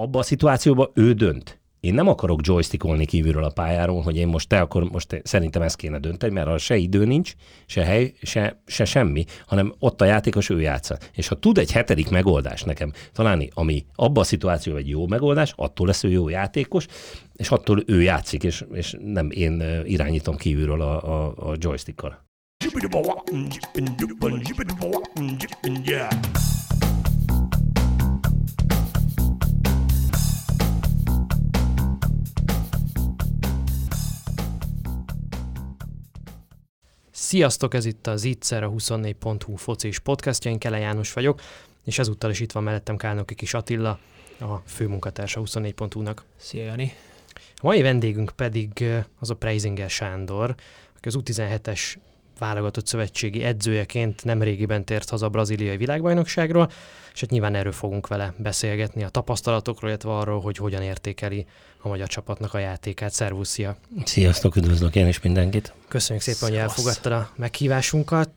abba a szituációban ő dönt. Én nem akarok joystickolni kívülről a pályáról, hogy én most te akkor most szerintem ezt kéne dönteni, mert arra se idő nincs, se hely, se, se semmi, hanem ott a játékos ő játsza. És ha tud egy hetedik megoldást nekem találni, ami abban a szituációban egy jó megoldás, attól lesz ő jó játékos, és attól ő játszik, és, és nem én irányítom kívülről a, a, a joystickkal. Sziasztok, ez itt az Ittszer, a 24.hu focis podcastja, én Kele János vagyok, és ezúttal is itt van mellettem Kálnoki Kis Attila, a főmunkatársa 24.hu-nak. Szia Jani! A mai vendégünk pedig az a Preisinger Sándor, aki az U17-es válogatott szövetségi edzőjeként nem régiben tért haza a braziliai világbajnokságról, és hát nyilván erről fogunk vele beszélgetni, a tapasztalatokról, illetve arról, hogy hogyan értékeli a magyar csapatnak a játékát. Szervusz, szia! Sziasztok, üdvözlök én is mindenkit! Köszönjük szépen, Szasz. hogy elfogadtad a meghívásunkat.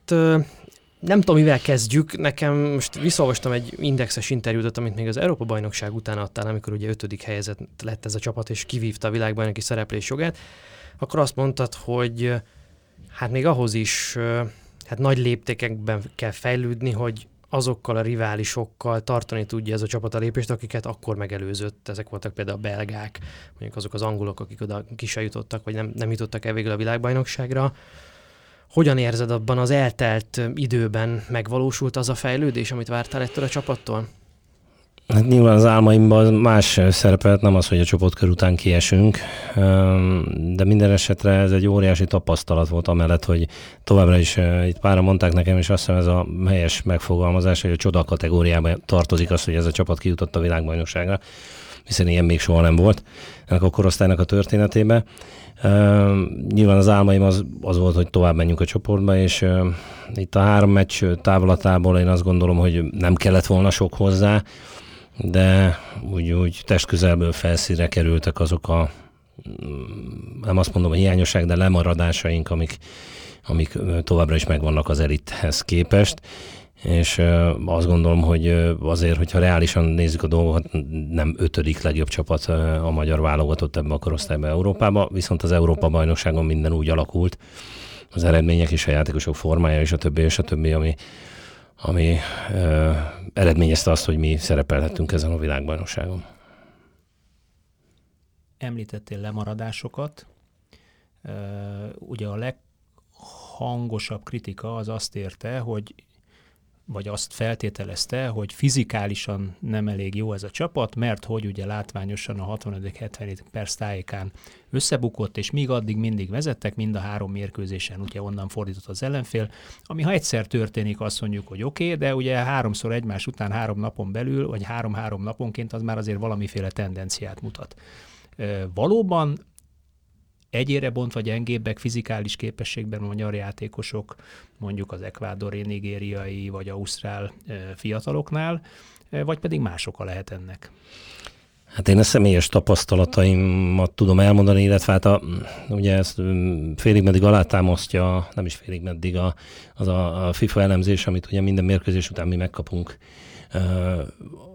Nem tudom, mivel kezdjük. Nekem most visszolvastam egy indexes interjút, amit még az Európa bajnokság után adtál, amikor ugye ötödik helyezett lett ez a csapat, és kivívta a világbajnoki szereplés jogát. Akkor azt mondtad, hogy hát még ahhoz is hát nagy léptékekben kell fejlődni, hogy azokkal a riválisokkal tartani tudja ez a csapat a lépést, akiket akkor megelőzött. Ezek voltak például a belgák, mondjuk azok az angolok, akik oda ki jutottak, vagy nem, nem jutottak el végül a világbajnokságra. Hogyan érzed abban az eltelt időben megvalósult az a fejlődés, amit vártál ettől a csapattól? Hát nyilván az álmaimban más szerepelt, nem az, hogy a csoportkör után kiesünk, de minden esetre ez egy óriási tapasztalat volt, amellett, hogy továbbra is itt pára mondták nekem, és azt hiszem ez a helyes megfogalmazás, hogy a csoda kategóriába tartozik az, hogy ez a csapat kijutott a világbajnokságra, hiszen ilyen még soha nem volt ennek a korosztálynak a történetében. nyilván az álmaim az, az volt, hogy tovább menjünk a csoportba, és itt a három meccs távlatából én azt gondolom, hogy nem kellett volna sok hozzá, de úgy, úgy testközelből felszínre kerültek azok a, nem azt mondom, a hiányosság, de lemaradásaink, amik, amik továbbra is megvannak az elithez képest, és azt gondolom, hogy azért, hogyha reálisan nézzük a dolgokat, nem ötödik legjobb csapat a magyar válogatott ebbe a korosztályba Európába, viszont az Európa bajnokságon minden úgy alakult, az eredmények és a játékosok formája és a többi és a többi, ami, ami ö, eredményezte azt, hogy mi szerepelhettünk ezen a világbajnokságon. Említettél lemaradásokat. Ugye a leghangosabb kritika az azt érte, hogy vagy azt feltételezte, hogy fizikálisan nem elég jó ez a csapat, mert hogy ugye látványosan a 65-70 perc tájékán összebukott, és míg addig mindig vezettek, mind a három mérkőzésen ugye onnan fordított az ellenfél, ami ha egyszer történik, azt mondjuk, hogy oké, okay, de ugye háromszor egymás után három napon belül, vagy három-három naponként az már azért valamiféle tendenciát mutat. Valóban egyére bontva gyengébbek fizikális képességben a magyar játékosok, mondjuk az ekvádori, nigériai vagy ausztrál fiataloknál, vagy pedig más oka lehet ennek? Hát én a személyes tapasztalataimat tudom elmondani, illetve hát a, ugye ezt félig meddig alátámasztja, nem is félig meddig a, az a, a FIFA elemzés, amit ugye minden mérkőzés után mi megkapunk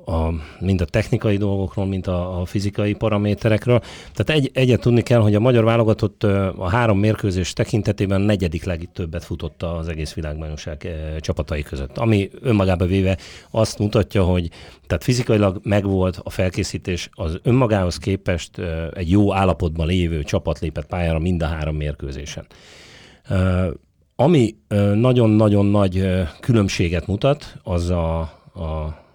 a, mind a technikai dolgokról, mint a, a fizikai paraméterekről. Tehát egy, egyet tudni kell, hogy a magyar válogatott a három mérkőzés tekintetében negyedik legtöbbet futott az egész világbajnokság csapatai között. Ami önmagába véve azt mutatja, hogy tehát fizikailag megvolt a felkészítés, az önmagához képest egy jó állapotban lévő csapat lépett pályára mind a három mérkőzésen. Ami nagyon-nagyon nagy különbséget mutat, az a, a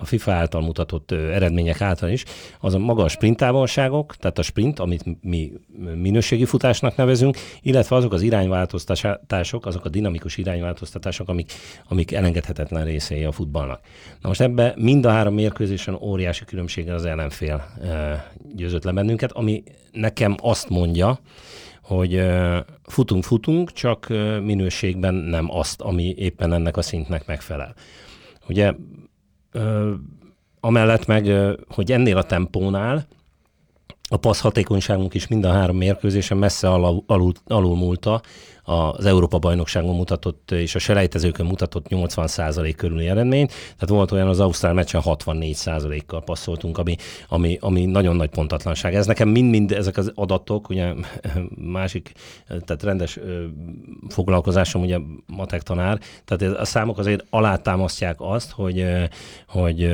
a FIFA által mutatott eredmények által is, az a maga a sprint távolságok, tehát a sprint, amit mi minőségi futásnak nevezünk, illetve azok az irányváltoztatások, azok a dinamikus irányváltoztatások, amik, amik elengedhetetlen részei a futballnak. Na most ebbe mind a három mérkőzésen óriási különbséggel az ellenfél győzött le bennünket, ami nekem azt mondja, hogy futunk-futunk, csak minőségben nem azt, ami éppen ennek a szintnek megfelel. Ugye Ö, amellett meg, hogy ennél a tempónál a passz hatékonyságunk is mind a három mérkőzésen messze alul, alul, alul múlta az Európa-bajnokságon mutatott és a selejtezőkön mutatott 80% körüli eredményt. Tehát volt olyan az Ausztrál meccsen 64%-kal passzoltunk, ami, ami, ami nagyon nagy pontatlanság. Ez nekem mind-mind ezek az adatok, ugye másik, tehát rendes foglalkozásom, ugye matek tanár, tehát a számok azért alátámasztják azt, hogy, hogy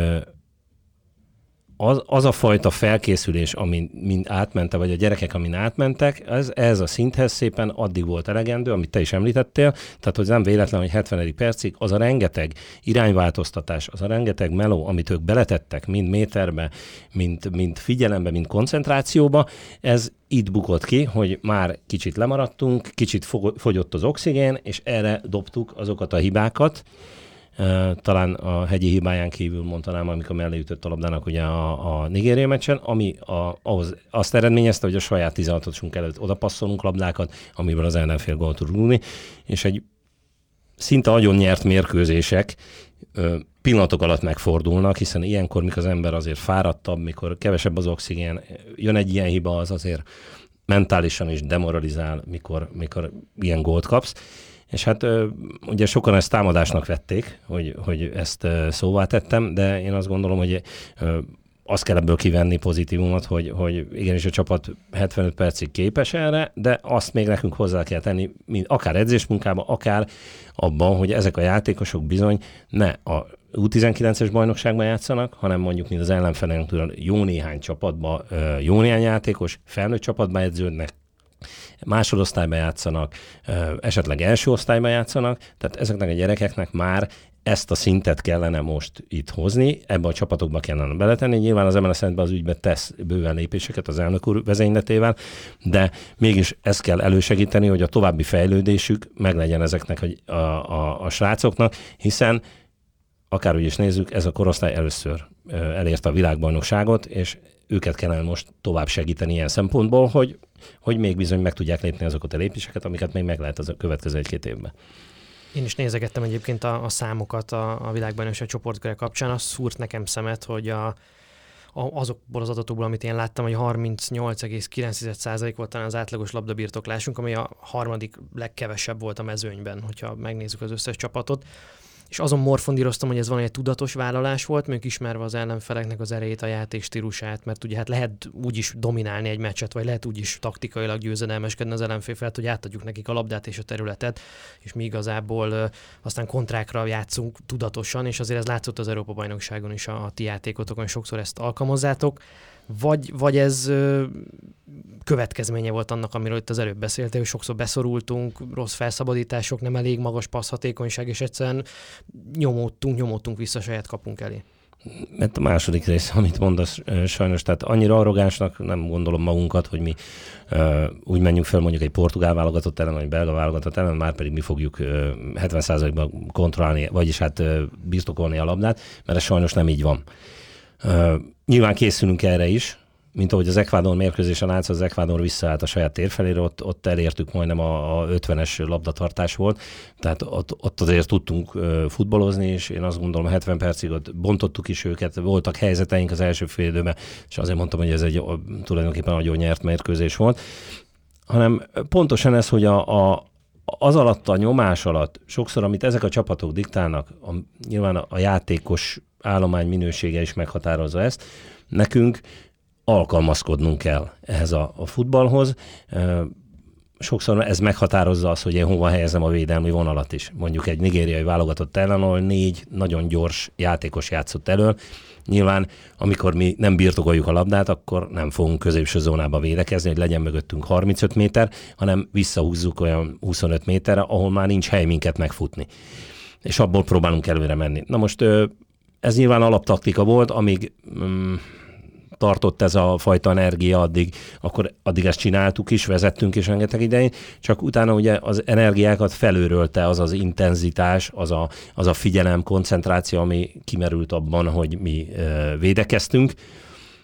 az, az a fajta felkészülés, amin mind átmente, vagy a gyerekek, amin átmentek, ez, ez a szinthez szépen addig volt elegendő, amit te is említettél, tehát hogy nem véletlen, hogy 70. percig az a rengeteg irányváltoztatás, az a rengeteg meló, amit ők beletettek, mind méterbe, mind, mind figyelembe, mind koncentrációba, ez itt bukott ki, hogy már kicsit lemaradtunk, kicsit fogyott az oxigén, és erre dobtuk azokat a hibákat, talán a hegyi hibáján kívül mondtanám, amikor mellé ütött a labdának ugye a, a Nigéria meccsen, ami a, ahhoz azt eredményezte, hogy a saját 16 előtt odapasszolunk labdákat, amiből az ellenfél gól tud rúgni, és egy szinte agyon nyert mérkőzések pillanatok alatt megfordulnak, hiszen ilyenkor, mikor az ember azért fáradtabb, mikor kevesebb az oxigén, jön egy ilyen hiba, az azért mentálisan is demoralizál, mikor, mikor ilyen gólt kapsz és hát ugye sokan ezt támadásnak vették, hogy, hogy ezt szóvá tettem, de én azt gondolom, hogy azt kell ebből kivenni pozitívumot, hogy, hogy igenis a csapat 75 percig képes erre, de azt még nekünk hozzá kell tenni, mint akár edzésmunkában, akár abban, hogy ezek a játékosok bizony ne a U19-es bajnokságban játszanak, hanem mondjuk, mint az ellenfelenktől jó néhány csapatban, jó néhány játékos, felnőtt csapatban edződnek, másodosztályban játszanak, esetleg első osztályban játszanak, tehát ezeknek a gyerekeknek már ezt a szintet kellene most itt hozni, ebbe a csapatokba kellene beletenni. Nyilván az MLS az ügyben tesz bőven lépéseket az elnök úr vezényletével, de mégis ezt kell elősegíteni, hogy a további fejlődésük meglegyen ezeknek a, a, a, a srácoknak, hiszen akárhogy is nézzük, ez a korosztály először elérte a világbajnokságot, és őket kellene most tovább segíteni ilyen szempontból, hogy, hogy még bizony meg tudják lépni azokat a lépéseket, amiket még meg lehet az a következő egy-két évben. Én is nézegettem egyébként a, a számokat a, a világbajnokság csoportkörre kapcsán. Az szúrt nekem szemet, hogy a, azokból az adatokból, amit én láttam, hogy 38,9% volt talán az átlagos labdabirtoklásunk, ami a harmadik legkevesebb volt a mezőnyben, hogyha megnézzük az összes csapatot és azon morfondíroztam, hogy ez van egy tudatos vállalás volt, mondjuk ismerve az ellenfeleknek az erejét, a játék stílusát, mert ugye hát lehet úgy is dominálni egy meccset, vagy lehet úgy is taktikailag győzedelmeskedni az ellenfél felett, hogy átadjuk nekik a labdát és a területet, és mi igazából aztán kontrákra játszunk tudatosan, és azért ez látszott az Európa-bajnokságon is a, a ti játékotokon, sokszor ezt alkalmazzátok vagy, vagy ez következménye volt annak, amiről itt az előbb beszéltél, hogy sokszor beszorultunk, rossz felszabadítások, nem elég magas passzhatékonyság, és egyszerűen nyomódtunk, nyomódtunk vissza saját kapunk elé. Mert a második rész, amit mondasz, sajnos, tehát annyira arrogánsnak nem gondolom magunkat, hogy mi uh, úgy menjünk fel mondjuk egy portugál válogatott ellen, vagy belga válogatott ellen, már pedig mi fogjuk uh, 70%-ban kontrollálni, vagyis hát uh, birtokolni a labdát, mert ez sajnos nem így van. Uh, nyilván készülünk erre is, mint ahogy az Ekvádor mérkőzésen látsz, az Ekvádor visszaállt a saját térfelére, ott, ott elértük majdnem a, a 50-es labdatartás volt, tehát ott, ott azért tudtunk futballozni, és én azt gondolom 70 percig ott bontottuk is őket, voltak helyzeteink az első fél időben, és azért mondtam, hogy ez egy tulajdonképpen nagyon nyert mérkőzés volt, hanem pontosan ez, hogy a, a, az alatt a nyomás alatt sokszor, amit ezek a csapatok diktálnak, a, nyilván a, a játékos állomány minősége is meghatározza ezt. Nekünk alkalmazkodnunk kell ehhez a, a futballhoz. Sokszor ez meghatározza azt, hogy én hova helyezem a védelmi vonalat is. Mondjuk egy nigériai válogatott ellen, ahol négy nagyon gyors játékos játszott elől. Nyilván, amikor mi nem birtokoljuk a labdát, akkor nem fogunk középső zónába védekezni, hogy legyen mögöttünk 35 méter, hanem visszahúzzuk olyan 25 méterre, ahol már nincs hely minket megfutni. És abból próbálunk előre menni. Na most ez nyilván alaptaktika volt, amíg mm, tartott ez a fajta energia addig, akkor addig ezt csináltuk is, vezettünk is rengeteg idején, csak utána ugye az energiákat felőrölte az az intenzitás, az a, az a figyelem, koncentráció, ami kimerült abban, hogy mi ö, védekeztünk,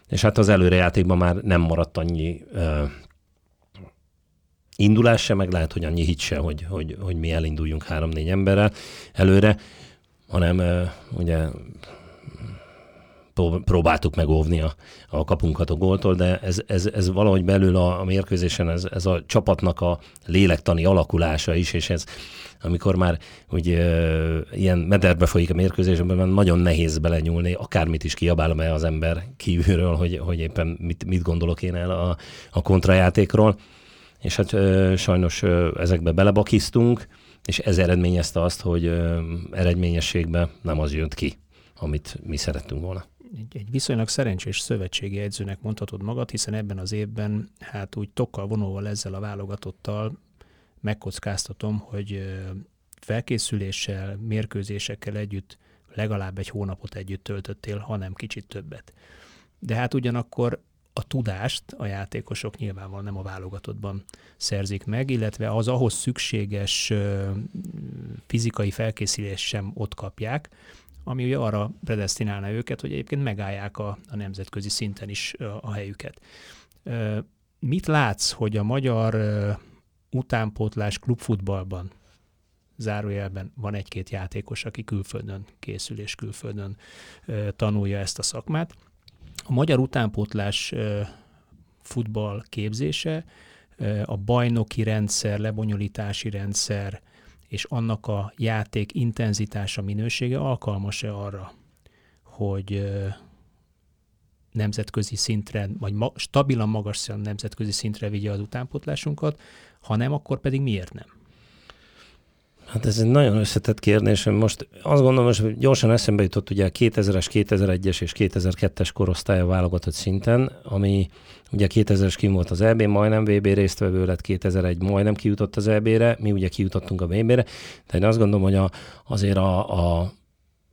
és hát az előrejátékban már nem maradt annyi ö, indulás se, meg lehet, hogy annyi hit se, hogy, hogy, hogy mi elinduljunk három-négy emberrel előre, hanem ugye próbáltuk megóvni a, a kapunkat a góltól, de ez, ez, ez valahogy belül a, a mérkőzésen ez, ez a csapatnak a lélektani alakulása is, és ez amikor már úgy ö, ilyen mederbe folyik a mérkőzésben, nagyon nehéz belenyúlni, akármit is kiabálom el az ember kívülről, hogy, hogy éppen mit, mit gondolok én el a, a kontrajátékról. És hát ö, sajnos ö, ezekbe belebakisztunk, és ez eredményezte azt, hogy eredményességben nem az jött ki, amit mi szerettünk volna egy, egy viszonylag szerencsés szövetségi edzőnek mondhatod magad, hiszen ebben az évben hát úgy tokkal vonóval ezzel a válogatottal megkockáztatom, hogy felkészüléssel, mérkőzésekkel együtt legalább egy hónapot együtt töltöttél, hanem kicsit többet. De hát ugyanakkor a tudást a játékosok nyilvánvalóan nem a válogatottban szerzik meg, illetve az ahhoz szükséges fizikai felkészülés sem ott kapják, ami ugye arra predestinálna őket, hogy egyébként megállják a, a nemzetközi szinten is a helyüket. Mit látsz, hogy a magyar utánpótlás klubfutballban zárójelben van egy-két játékos, aki külföldön készül és külföldön tanulja ezt a szakmát. A magyar utánpótlás futball képzése, a bajnoki rendszer, lebonyolítási rendszer, és annak a játék intenzitása, minősége alkalmas-e arra, hogy nemzetközi szintre, vagy ma, stabilan magas nemzetközi szintre vigye az utánpótlásunkat, ha nem, akkor pedig miért nem? Hát ez egy nagyon összetett kérdés. Most azt gondolom, hogy gyorsan eszembe jutott ugye a 2000-es, 2001-es és 2002-es korosztálya válogatott szinten, ami ugye 2000-es kim volt az EB, majdnem VB résztvevő lett, 2001 majdnem kijutott az EB-re, mi ugye kijutottunk a VB-re, de én azt gondolom, hogy a, azért a, a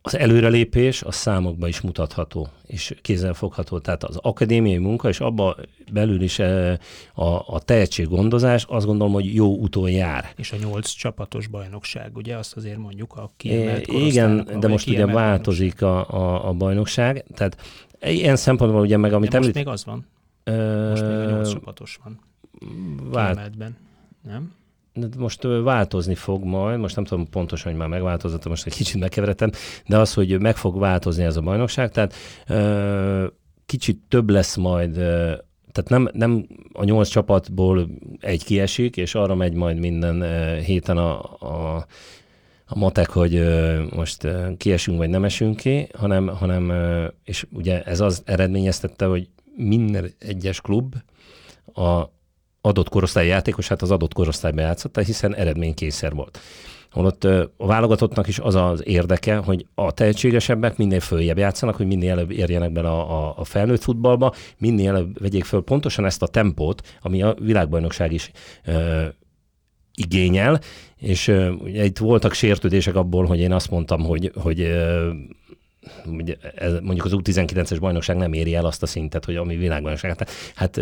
az előrelépés a számokban is mutatható és kézzelfogható. Tehát az akadémiai munka, és abba belül is eh, a, a tehetséggondozás azt gondolom, hogy jó úton jár. És a nyolc csapatos bajnokság, ugye azt azért mondjuk a kiemelt Igen, de most ugye változik a, a, a bajnokság. Tehát ilyen szempontból ugye meg, amit de most említ... még az van. Most még a nyolc csapatos van. Vált... Kiemeltben, nem? Most változni fog majd, most nem tudom pontosan, hogy már megváltozott, most egy kicsit megkeveredtem, de az, hogy meg fog változni ez a bajnokság, tehát kicsit több lesz majd tehát nem, nem a nyolc csapatból egy kiesik, és arra megy majd minden héten a, a, a matek, hogy most kiesünk vagy nem esünk ki, hanem, hanem és ugye ez az eredményeztette, hogy minden egyes klub a, adott korosztály játékosát az adott korosztályban játszotta, hiszen eredménykényszer volt. Holott a válogatottnak is az az érdeke, hogy a tehetségesebbek minél följebb játszanak, hogy minél előbb érjenek bele a, a, felnőtt futballba, minél előbb vegyék föl pontosan ezt a tempót, ami a világbajnokság is ö, igényel, és ugye itt voltak sértődések abból, hogy én azt mondtam, hogy, hogy ö, mondjuk az U19-es bajnokság nem éri el azt a szintet, hogy ami világbajnokság. Hát, hát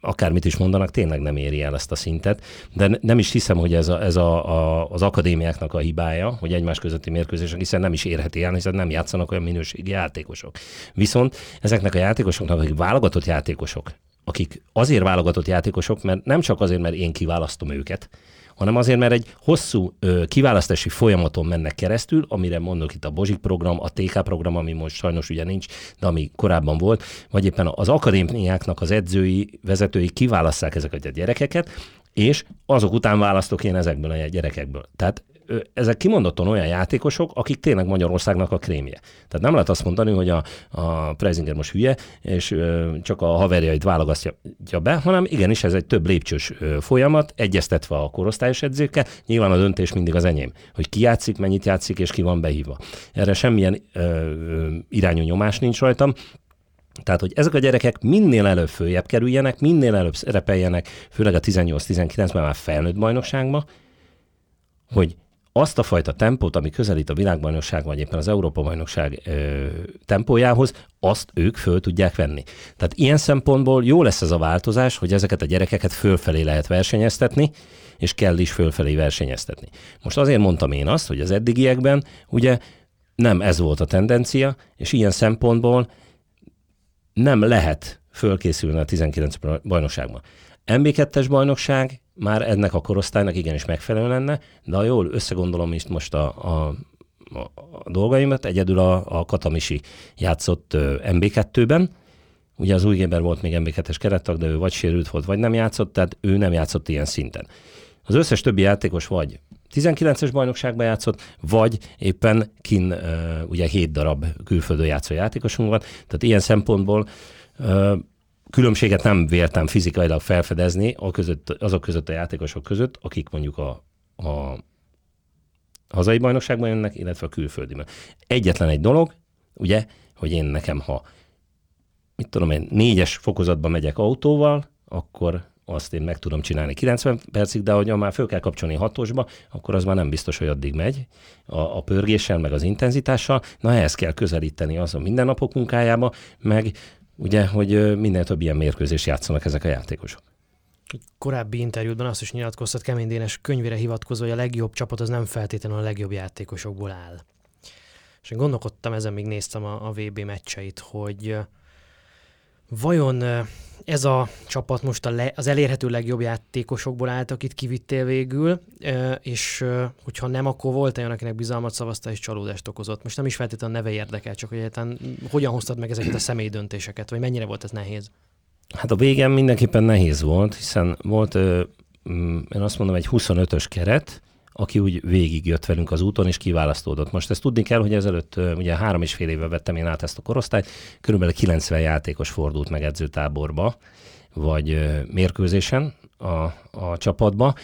akármit is mondanak, tényleg nem éri el ezt a szintet, de nem is hiszem, hogy ez, a, ez a, a, az akadémiáknak a hibája, hogy egymás közötti mérkőzések, hiszen nem is érheti el, hiszen nem játszanak olyan minőségi játékosok. Viszont ezeknek a játékosoknak, akik válogatott játékosok, akik azért válogatott játékosok, mert nem csak azért, mert én kiválasztom őket, hanem azért, mert egy hosszú ö, kiválasztási folyamaton mennek keresztül, amire mondok itt a Bozsik program, a TK program, ami most sajnos ugye nincs, de ami korábban volt, vagy éppen az akadémiáknak az edzői, vezetői kiválasztják ezeket a gyerekeket, és azok után választok én ezekből a gyerekekből. Tehát ezek kimondottan olyan játékosok, akik tényleg Magyarországnak a krémje. Tehát nem lehet azt mondani, hogy a, a Prezinger most hülye, és csak a haverjait válogatja be, hanem igenis ez egy több lépcsős folyamat, egyeztetve a korosztályos edzőkkel. Nyilván a döntés mindig az enyém, hogy ki játszik, mennyit játszik, és ki van behívva. Erre semmilyen ö, irányú nyomás nincs rajtam, tehát, hogy ezek a gyerekek minél előbb följebb kerüljenek, minél előbb szerepeljenek, főleg a 18-19-ben már felnőtt bajnokságba, hogy azt a fajta tempót, ami közelít a világbajnokság, vagy éppen az Európa-bajnokság ö, tempójához, azt ők föl tudják venni. Tehát ilyen szempontból jó lesz ez a változás, hogy ezeket a gyerekeket fölfelé lehet versenyeztetni, és kell is fölfelé versenyeztetni. Most azért mondtam én azt, hogy az eddigiekben ugye nem ez volt a tendencia, és ilyen szempontból nem lehet fölkészülni a 19 bajnokságban. MB2-es bajnokság már ennek a korosztálynak igenis megfelelő lenne, de ha jól összegondolom is most a, a a dolgaimat, egyedül a, a Katamisi játszott MB2-ben, Ugye az új Géber volt még MB2-es kerettag, de ő vagy sérült volt, vagy nem játszott, tehát ő nem játszott ilyen szinten. Az összes többi játékos vagy 19-es bajnokságban játszott, vagy éppen kin ugye 7 darab külföldön játszó játékosunk van, tehát ilyen szempontból különbséget nem véltem fizikailag felfedezni a között, azok között a játékosok között, akik mondjuk a, a hazai bajnokságban jönnek, illetve a külföldiben. Egyetlen egy dolog, ugye, hogy én nekem, ha mit tudom én, négyes fokozatban megyek autóval, akkor azt én meg tudom csinálni 90 percig, de ha már föl kell kapcsolni hatosba, akkor az már nem biztos, hogy addig megy a, a pörgéssel, meg az intenzitással. Na ehhez kell közelíteni az a mindennapok munkájába, meg ugye, hogy minden több ilyen mérkőzést játszanak ezek a játékosok. Korábbi interjúban azt is nyilatkoztat Kemény Dénes könyvére hivatkozva, hogy a legjobb csapat az nem feltétlenül a legjobb játékosokból áll. És én gondolkodtam, ezen még néztem a, a VB meccseit, hogy vajon ez a csapat most a le, az elérhető legjobb játékosokból állt, akit kivittél végül, és hogyha nem, akkor volt olyan, akinek bizalmat szavazta és csalódást okozott. Most nem is feltétlenül a neve érdekel, csak hogy egyáltalán hogyan hoztad meg ezeket a személyi döntéseket, vagy mennyire volt ez nehéz? Hát a végén mindenképpen nehéz volt, hiszen volt, én azt mondom, egy 25-ös keret, aki úgy végigjött velünk az úton, és kiválasztódott. Most ezt tudni kell, hogy ezelőtt ugye három és fél éve vettem én át ezt a korosztályt, körülbelül 90 játékos fordult meg edzőtáborba, vagy mérkőzésen a, a csapatba,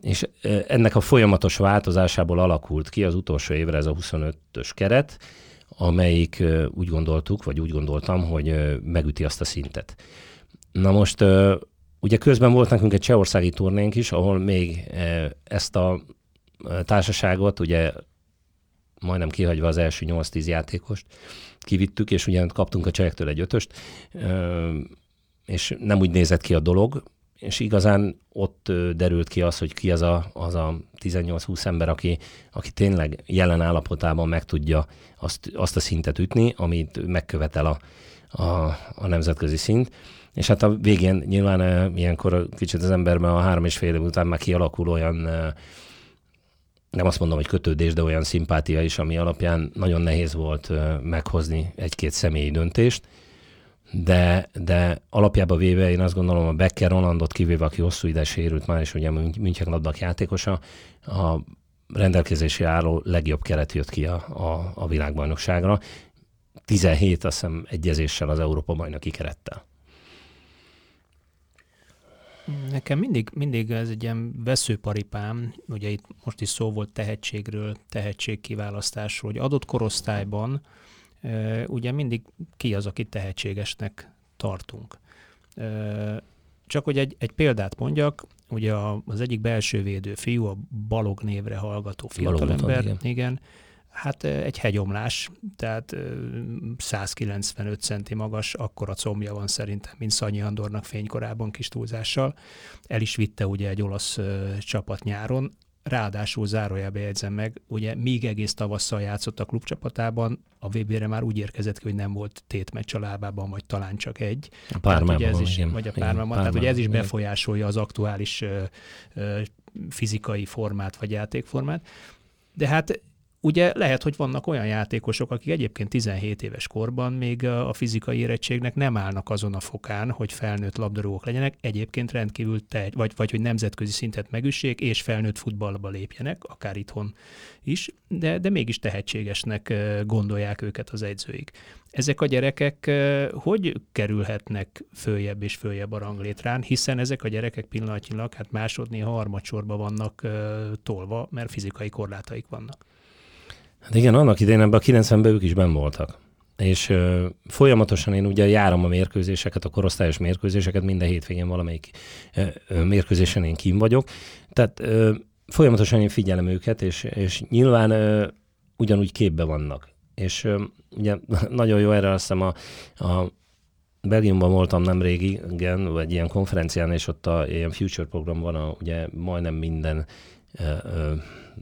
és ennek a folyamatos változásából alakult ki az utolsó évre ez a 25-ös keret, amelyik úgy gondoltuk, vagy úgy gondoltam, hogy megüti azt a szintet. Na most ugye közben volt nekünk egy csehországi turnénk is, ahol még ezt a társaságot, ugye majdnem kihagyva az első 8-10 játékost, kivittük, és ugye kaptunk a csehektől egy ötöst, és nem úgy nézett ki a dolog, és igazán ott derült ki az, hogy ki az a, az a 18-20 ember, aki, aki tényleg jelen állapotában meg tudja azt, azt a szintet ütni, amit megkövetel a, a, a nemzetközi szint. És hát a végén nyilván ilyenkor kicsit az emberben a három és fél év után már kialakul olyan nem azt mondom, hogy kötődés, de olyan szimpátia is, ami alapján nagyon nehéz volt meghozni egy-két személyi döntést. De, de alapjában véve én azt gondolom a Becker Rolandot kivéve, aki hosszú ide sérült már, és ugye München Gladbach játékosa, a rendelkezési álló legjobb keret jött ki a, a, a világbajnokságra. 17 azt hiszem egyezéssel az Európa bajnoki kerettel. Nekem mindig, mindig ez egy ilyen veszőparipám, ugye itt most is szó volt tehetségről, tehetségkiválasztásról, hogy adott korosztályban ugye mindig ki az, akit tehetségesnek tartunk. Csak hogy egy, egy példát mondjak, ugye az egyik belső védő fiú, a Balog névre hallgató fiatalember, igen. igen, Hát egy hegyomlás, tehát 195 centi magas, akkora combja van szerintem, mint Szanyi Andornak fénykorában kis túlzással. El is vitte ugye egy olasz csapat nyáron, ráadásul zárójelbe jegyzem meg, ugye még egész tavasszal játszott a klubcsapatában, a VB-re már úgy érkezett ki, hogy nem volt tétmeccs a lábában, vagy talán csak egy. A Pármában, ez is, igen, vagy a Pármában, tehát ugye ez is befolyásolja az aktuális ö, fizikai formát, vagy játékformát. De hát Ugye lehet, hogy vannak olyan játékosok, akik egyébként 17 éves korban még a fizikai érettségnek nem állnak azon a fokán, hogy felnőtt labdarúgók legyenek, egyébként rendkívül tehet, vagy, vagy hogy nemzetközi szintet megüssék, és felnőtt futballba lépjenek, akár itthon is, de, de mégis tehetségesnek gondolják őket az edzőik. Ezek a gyerekek hogy kerülhetnek följebb és följebb a ranglétrán, hiszen ezek a gyerekek pillanatnyilag hát másodni, harmadsorban vannak tolva, mert fizikai korlátaik vannak. Hát igen, annak idején ebben a 90-ben ők is ben voltak. És ö, folyamatosan én ugye járom a mérkőzéseket, a korosztályos mérkőzéseket, minden hétvégén valamelyik ö, ö, mérkőzésen én kim vagyok. Tehát ö, folyamatosan én figyelem őket, és, és nyilván ö, ugyanúgy képbe vannak. És ö, ugye nagyon jó erre azt hiszem a, a Belgiumban voltam nem régi, igen, vagy ilyen konferencián, és ott a ilyen future program van, a, ugye majdnem minden ö, ö,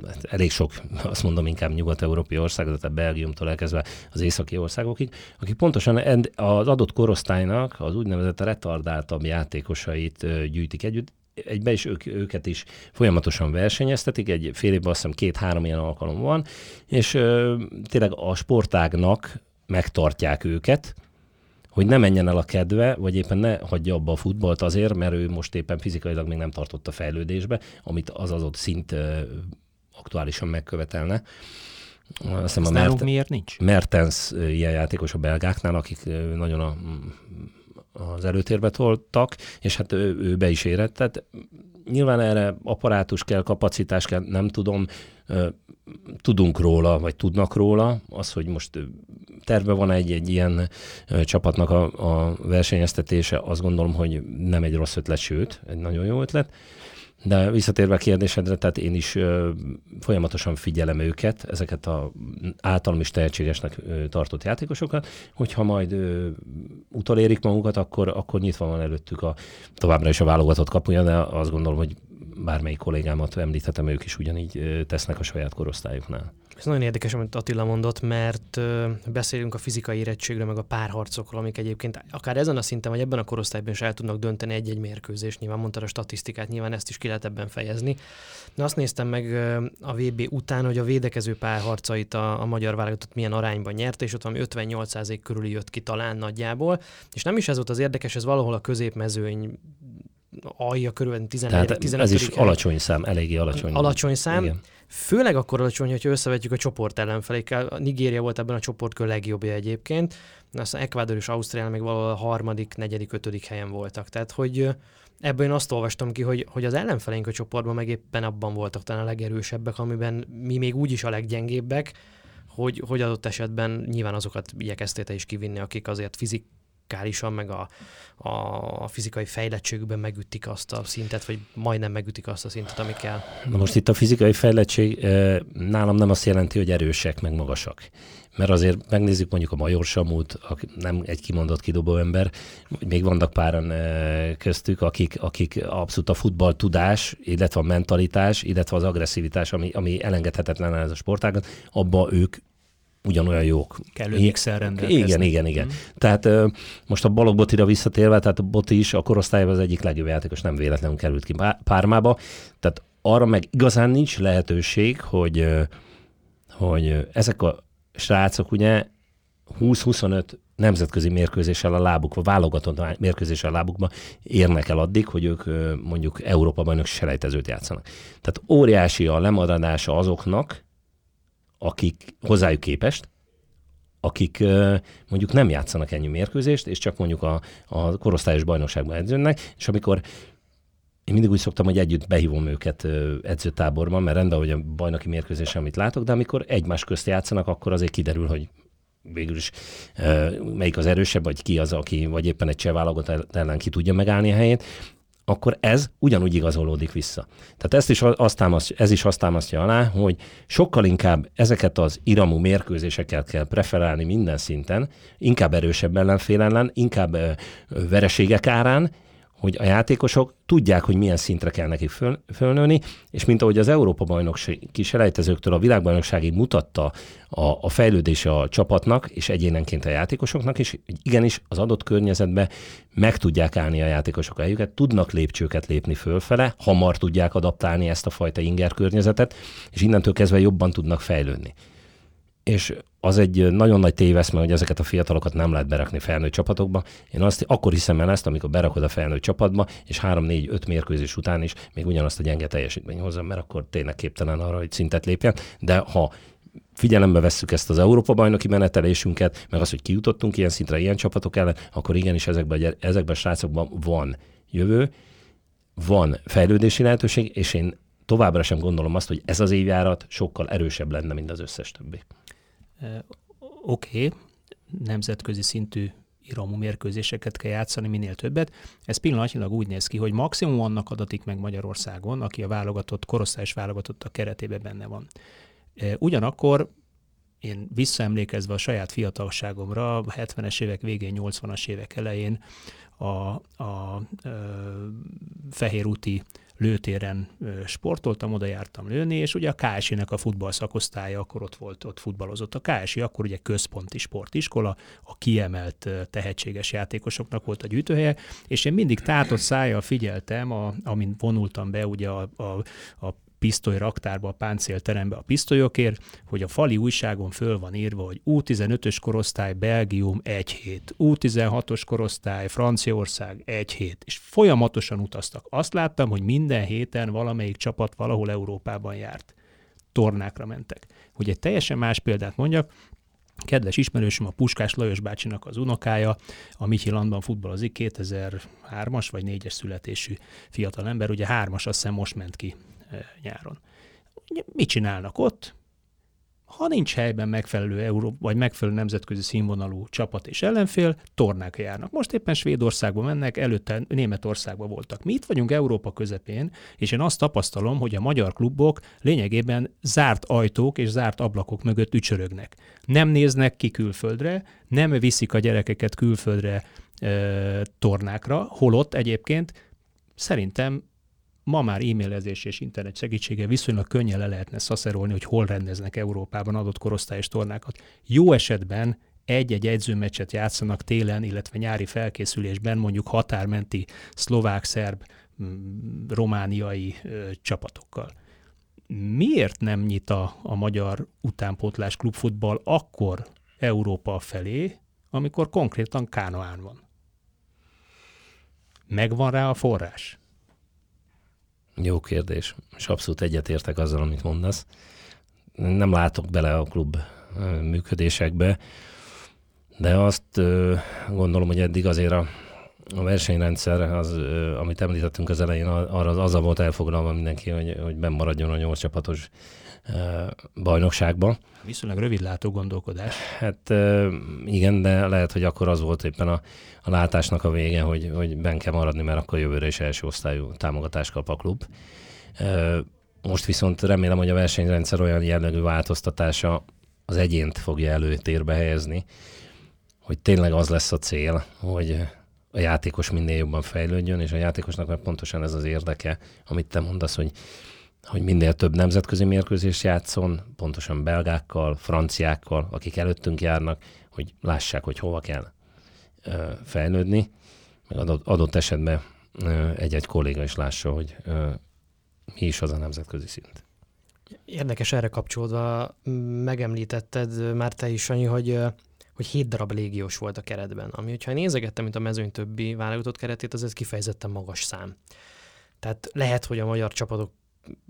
Hát elég sok, azt mondom inkább nyugat-európai ország, tehát Belgiumtól elkezdve az északi országokig, akik pontosan az adott korosztálynak az úgynevezett retardáltabb játékosait gyűjtik együtt, egybe, és ők, őket is folyamatosan versenyeztetik, egy fél évben azt hiszem két-három ilyen alkalom van, és ö, tényleg a sportágnak megtartják őket, hogy ne menjen el a kedve, vagy éppen ne hagyja abba a futballt azért, mert ő most éppen fizikailag még nem tartott a fejlődésbe, amit az adott szint aktuálisan megkövetelne. Azt a Mert- miért nincs? Mertens ilyen játékos a belgáknál, akik nagyon a, az előtérbe toltak, és hát ő, ő be is érett. Tehát nyilván erre apparátus kell, kapacitás kell, nem tudom, tudunk róla, vagy tudnak róla, az, hogy most terve van egy, egy ilyen csapatnak a, a versenyeztetése, azt gondolom, hogy nem egy rossz ötlet, sőt, egy nagyon jó ötlet. De visszatérve a kérdésedre, tehát én is ö, folyamatosan figyelem őket, ezeket a általam is tehetségesnek ö, tartott játékosokat, hogyha majd ö, utolérik magukat, akkor, akkor nyitva van előttük a továbbra is a válogatott kapuja, de azt gondolom, hogy bármelyik kollégámat említhetem, ők is ugyanígy ö, tesznek a saját korosztályuknál. Ez nagyon érdekes, amit Attila mondott, mert beszélünk a fizikai érettségről, meg a párharcokról, amik egyébként akár ezen a szinten, vagy ebben a korosztályban is el tudnak dönteni egy-egy mérkőzést. Nyilván mondta a statisztikát, nyilván ezt is ki lehet ebben fejezni. De azt néztem meg a VB után, hogy a védekező párharcait a, a magyar válogatott milyen arányban nyert, és ott valami 58% körül jött ki talán nagyjából. És nem is ez volt az érdekes, ez valahol a középmezőny alja körül 11 15 Ez is hely. alacsony szám, eléggé alacsony. Alacsony szám. Igen. Főleg akkor alacsony, hogyha összevetjük a csoport ellenfelékkel. A Nigéria volt ebben a csoportkör legjobbja egyébként. Aztán Ecuador és Ausztria még valahol a harmadik, negyedik, ötödik helyen voltak. Tehát, hogy ebből én azt olvastam ki, hogy, hogy az ellenfeleink a csoportban meg éppen abban voltak talán a legerősebbek, amiben mi még úgyis a leggyengébbek, hogy, hogy adott esetben nyilván azokat igyekeztéte is kivinni, akik azért fizik, fizikálisan, meg a, a fizikai fejlettségükben megütik azt a szintet, vagy majdnem megütik azt a szintet, ami kell. Na most itt a fizikai fejlettség nálam nem azt jelenti, hogy erősek, meg magasak. Mert azért megnézzük mondjuk a Major Samut, nem egy kimondott kidobó ember, még vannak páran köztük, akik, akik abszolút a futball tudás, illetve a mentalitás, illetve az agresszivitás, ami, ami elengedhetetlen ez a sportágat, abba ők ugyanolyan jók. Kellő mixel rendelkeznek. Igen, igen, igen. Mm. Tehát most a Balog Botira visszatérve, tehát a Boti is a korosztályban az egyik legjobb játékos, nem véletlenül került ki Pármába. Tehát arra meg igazán nincs lehetőség, hogy, hogy ezek a srácok ugye 20-25 nemzetközi mérkőzéssel a lábukba, válogatott mérkőzéssel a lábukba érnek el addig, hogy ők mondjuk Európa bajnok selejtezőt játszanak. Tehát óriási a lemaradása azoknak, akik hozzájuk képest, akik mondjuk nem játszanak ennyi mérkőzést, és csak mondjuk a, a korosztályos bajnokságban edzőnek, és amikor én mindig úgy szoktam, hogy együtt behívom őket edzőtáborban, mert rendben, hogy a bajnoki mérkőzés, amit látok, de amikor egymás közt játszanak, akkor azért kiderül, hogy végül is melyik az erősebb, vagy ki az, aki, vagy éppen egy cseh válogatott ellen ki tudja megállni a helyét akkor ez ugyanúgy igazolódik vissza. Tehát ezt is azt ez is azt támasztja alá, hogy sokkal inkább ezeket az iramú mérkőzéseket kell preferálni minden szinten, inkább erősebb ellenfél ellen, inkább vereségek árán, hogy a játékosok tudják, hogy milyen szintre kell nekik föl, fölnőni, és mint ahogy az Európa bajnokság kiselejtezőktől a világbajnokságig mutatta a, a fejlődése a csapatnak, és egyénenként a játékosoknak is, igenis az adott környezetbe meg tudják állni a játékosok helyüket, tudnak lépcsőket lépni fölfele, hamar tudják adaptálni ezt a fajta inger környezetet, és innentől kezdve jobban tudnak fejlődni. És az egy nagyon nagy téveszme, hogy ezeket a fiatalokat nem lehet berakni felnőtt csapatokba. Én azt akkor hiszem el ezt, amikor berakod a felnőtt csapatba, és 3-4-5 mérkőzés után is még ugyanazt a gyenge teljesítmény hozzá, mert akkor tényleg képtelen arra, hogy szintet lépjen. De ha figyelembe vesszük ezt az Európa-bajnoki menetelésünket, meg az, hogy kijutottunk ilyen szintre, ilyen csapatok ellen, akkor igenis ezekben, ezekben a srácokban van jövő, van fejlődési lehetőség, és én továbbra sem gondolom azt, hogy ez az évjárat sokkal erősebb lenne, mint az összes többi oké, okay, nemzetközi szintű iramú mérkőzéseket kell játszani, minél többet. Ez pillanatnyilag úgy néz ki, hogy maximum annak adatik meg Magyarországon, aki a válogatott, korosztályos válogatott a keretében benne van. Ugyanakkor én visszaemlékezve a saját fiatalságomra, a 70-es évek végén, 80-as évek elején a, a, a fehér úti lőtéren sportoltam, oda jártam lőni, és ugye a KSI-nek a futball szakosztálya akkor ott volt, ott futballozott. A KSI akkor ugye központi sportiskola, a kiemelt tehetséges játékosoknak volt a gyűjtőhelye, és én mindig tátott szájjal figyeltem, a, amint vonultam be ugye a, a, a pisztoly raktárba, a páncélterembe a pisztolyokért, hogy a fali újságon föl van írva, hogy U15-ös korosztály Belgium 1 hét, U16-os korosztály Franciaország 1 hét, és folyamatosan utaztak. Azt láttam, hogy minden héten valamelyik csapat valahol Európában járt. Tornákra mentek. Hogy egy teljesen más példát mondjak, Kedves ismerősöm, a Puskás Lajos bácsinak az unokája, a Michilandban futballozik, 2003-as vagy 4-es születésű fiatal ember, ugye hármas azt hiszem most ment ki nyáron. Mit csinálnak ott? Ha nincs helyben megfelelő euró, vagy megfelelő nemzetközi színvonalú csapat és ellenfél, tornák járnak. Most éppen Svédországba mennek, előtte Németországba voltak. Mi itt vagyunk Európa közepén, és én azt tapasztalom, hogy a magyar klubok lényegében zárt ajtók és zárt ablakok mögött ücsörögnek. Nem néznek ki külföldre, nem viszik a gyerekeket külföldre e, tornákra, holott egyébként szerintem ma már e-mailezés és internet segítsége viszonylag könnyen le lehetne szaszerolni, hogy hol rendeznek Európában adott korosztályos tornákat. Jó esetben egy-egy edzőmeccset játszanak télen, illetve nyári felkészülésben mondjuk határmenti szlovák, szerb, mm, romániai ö, csapatokkal. Miért nem nyit a, a magyar utánpótlás klubfutball akkor Európa felé, amikor konkrétan Kánoán van? Megvan rá a forrás? Jó kérdés, és abszolút egyetértek azzal, amit mondasz. Nem látok bele a klub működésekbe, de azt gondolom, hogy eddig azért a, a versenyrendszer, az, amit említettünk az elején, arra az volt elfoglalva mindenki, hogy, hogy maradjon a nyolc csapatos bajnokságban. Viszonylag rövid látó gondolkodás. Hát igen, de lehet, hogy akkor az volt éppen a, a látásnak a vége, hogy, hogy ben kell maradni, mert akkor jövőre is első osztályú támogatást kap a klub. Most viszont remélem, hogy a versenyrendszer olyan jellegű változtatása az egyént fogja előtérbe helyezni, hogy tényleg az lesz a cél, hogy a játékos minél jobban fejlődjön, és a játékosnak meg pontosan ez az érdeke, amit te mondasz, hogy hogy minél több nemzetközi mérkőzést játszon, pontosan belgákkal, franciákkal, akik előttünk járnak, hogy lássák, hogy hova kell fejlődni, meg adott, adott esetben egy-egy kolléga is lássa, hogy mi is az a nemzetközi szint. Érdekes erre kapcsolódva, megemlítetted már te is, Sanyi, hogy hogy hét darab légiós volt a keretben, ami, hogyha nézegettem, mint a mezőny többi válogatott keretét, az ez kifejezetten magas szám. Tehát lehet, hogy a magyar csapatok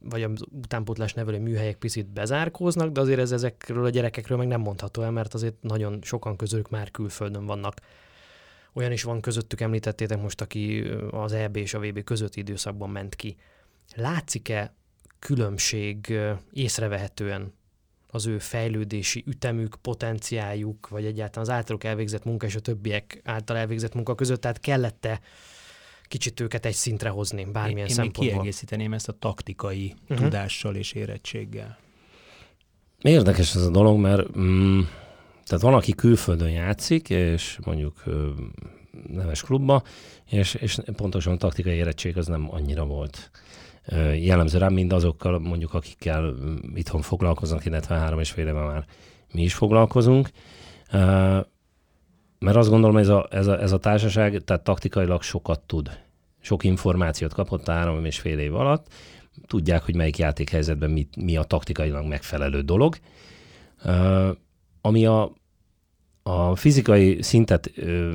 vagy az utánpótlás nevelő műhelyek picit bezárkóznak, de azért ez ezekről a gyerekekről meg nem mondható el, mert azért nagyon sokan közülük már külföldön vannak. Olyan is van közöttük, említettétek most, aki az EB és a VB közötti időszakban ment ki. Látszik-e különbség észrevehetően az ő fejlődési ütemük, potenciáljuk, vagy egyáltalán az általuk elvégzett munka és a többiek által elvégzett munka között, tehát kellett-e kicsit őket egy szintre hozni, bármilyen én, szempontból. Én kiegészíteném ezt a taktikai uh-huh. tudással és érettséggel. Érdekes ez a dolog, mert mm, tehát van, aki külföldön játszik, és mondjuk ö, neves klubba, és, és pontosan a taktikai érettség az nem annyira volt jellemző rám, mint azokkal mondjuk, akikkel itthon foglalkoznak, illetve három és fél éve már mi is foglalkozunk. Mert azt gondolom, ez a, ez a, ez a társaság, tehát taktikailag sokat tud. Sok információt kapott három és fél év alatt. Tudják, hogy melyik játékhelyzetben mi, mi a taktikailag megfelelő dolog. Uh, ami a, a fizikai szintet uh,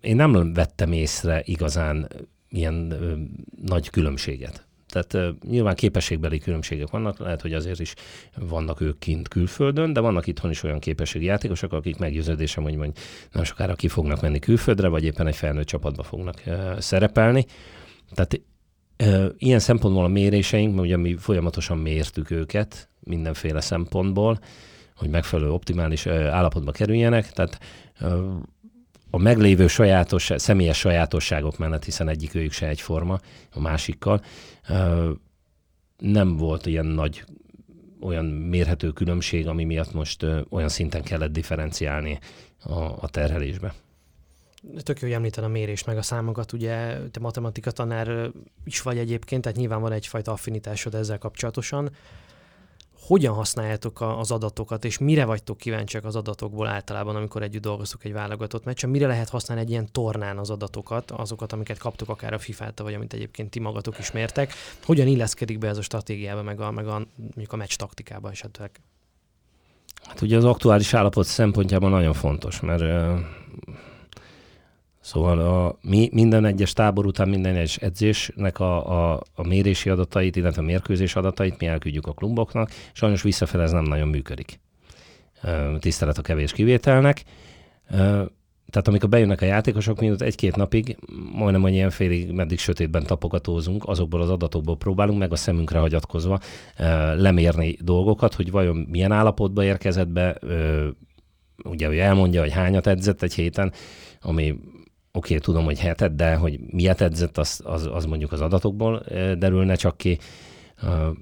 én nem vettem észre igazán ilyen uh, nagy különbséget. Tehát uh, nyilván képességbeli különbségek vannak, lehet, hogy azért is vannak ők kint külföldön, de vannak itthon is olyan képességi játékosok, akik meggyőződésem, hogy mondjuk nem sokára ki fognak menni külföldre, vagy éppen egy felnőtt csapatba fognak uh, szerepelni. Tehát ilyen szempontból a méréseink, mert ugye mi folyamatosan mértük őket mindenféle szempontból, hogy megfelelő optimális állapotba kerüljenek, tehát a meglévő sajátos, személyes sajátosságok mellett, hiszen egyik őjük se egyforma a másikkal, nem volt ilyen nagy olyan mérhető különbség, ami miatt most olyan szinten kellett differenciálni a, a terhelésbe. Tök jó, hogy említed a mérést, meg a számokat, ugye te matematika tanár is vagy egyébként, tehát nyilván van egyfajta affinitásod ezzel kapcsolatosan. Hogyan használjátok az adatokat, és mire vagytok kíváncsiak az adatokból általában, amikor együtt dolgoztok egy válogatott meccsen? Mire lehet használni egy ilyen tornán az adatokat, azokat, amiket kaptok akár a FIFA-tól, vagy amit egyébként ti magatok is mértek? Hogyan illeszkedik be ez a stratégiába, meg a, meg a, mondjuk a meccs taktikába esetleg? Hát ugye az aktuális állapot szempontjában nagyon fontos, mert Szóval a, mi minden egyes tábor után minden egyes edzésnek a, a, a mérési adatait, illetve a mérkőzés adatait mi elküldjük a kluboknak. Sajnos visszafele ez nem nagyon működik. Tisztelet a kevés kivételnek. Tehát amikor bejönnek a játékosok, mint egy-két napig, majdnem, hogy ilyen félig, meddig sötétben tapogatózunk, azokból az adatokból próbálunk meg a szemünkre hagyatkozva lemérni dolgokat, hogy vajon milyen állapotba érkezett be, ugye, hogy elmondja, hogy hányat edzett egy héten, ami oké, okay, tudom, hogy hetet, de hogy miért edzett, az, az, az mondjuk az adatokból derülne csak ki.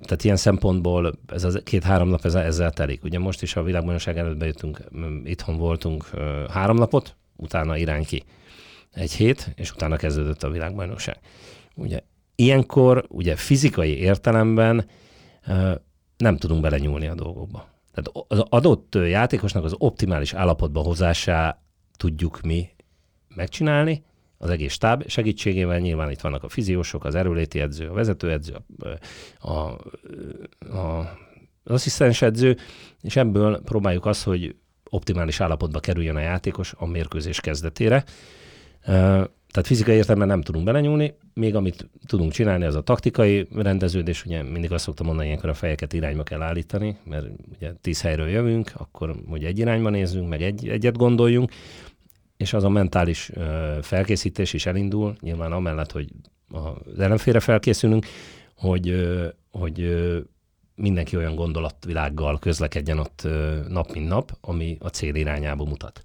Tehát ilyen szempontból ez a két-három nap ezzel, ezzel telik. Ugye most is a világbajnokság előtt bejöttünk, itthon voltunk három napot, utána irány ki egy hét, és utána kezdődött a világbajnokság. Ugye ilyenkor ugye fizikai értelemben nem tudunk belenyúlni a dolgokba. Tehát az adott játékosnak az optimális állapotba hozásá tudjuk mi megcsinálni, az egész stáb segítségével, nyilván itt vannak a fiziósok, az erőléti edző, a vezetőedző, a, a, a, az asszisztens edző, és ebből próbáljuk azt, hogy optimális állapotba kerüljön a játékos a mérkőzés kezdetére. Tehát fizikai értelemben nem tudunk belenyúlni, még amit tudunk csinálni, az a taktikai rendeződés, ugye mindig azt szoktam mondani, ilyenkor a fejeket irányba kell állítani, mert ugye tíz helyről jövünk, akkor ugye egy irányba nézzünk, meg egy, egyet gondoljunk, és az a mentális felkészítés is elindul, nyilván amellett, hogy az ellenfélre felkészülünk, hogy, hogy mindenki olyan gondolatvilággal közlekedjen ott nap mint nap, ami a cél irányába mutat.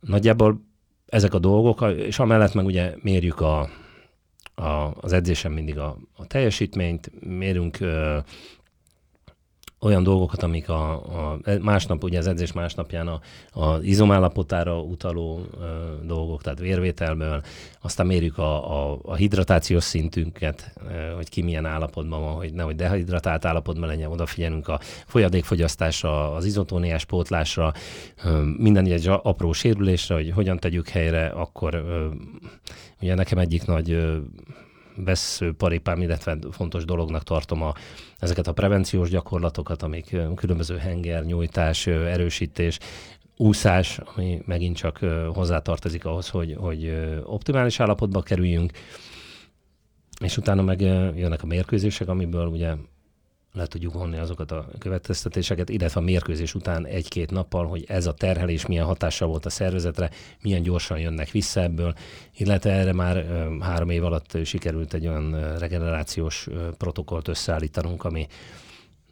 Nagyjából ezek a dolgok, és amellett meg ugye mérjük a, a, az edzésen mindig a, a teljesítményt, mérünk olyan dolgokat, amik a, a másnap, ugye az edzés másnapján a, a izomállapotára utaló ö, dolgok, tehát vérvételből, aztán mérjük a, a, a hidratációs szintünket, ö, hogy ki milyen állapotban van, hogy nehogy dehidratált állapotban legyen, odafigyelünk a folyadékfogyasztásra, az izotóniás pótlásra, ö, minden egy apró sérülésre, hogy hogyan tegyük helyre, akkor ö, ugye nekem egyik nagy ö, vesző paripám, illetve fontos dolognak tartom a, ezeket a prevenciós gyakorlatokat, amik különböző henger, nyújtás, erősítés, úszás, ami megint csak hozzátartozik ahhoz, hogy, hogy optimális állapotba kerüljünk, és utána meg jönnek a mérkőzések, amiből ugye le tudjuk vonni azokat a következtetéseket, illetve a mérkőzés után egy-két nappal, hogy ez a terhelés milyen hatással volt a szervezetre, milyen gyorsan jönnek vissza ebből, illetve erre már három év alatt sikerült egy olyan regenerációs protokollt összeállítanunk, ami,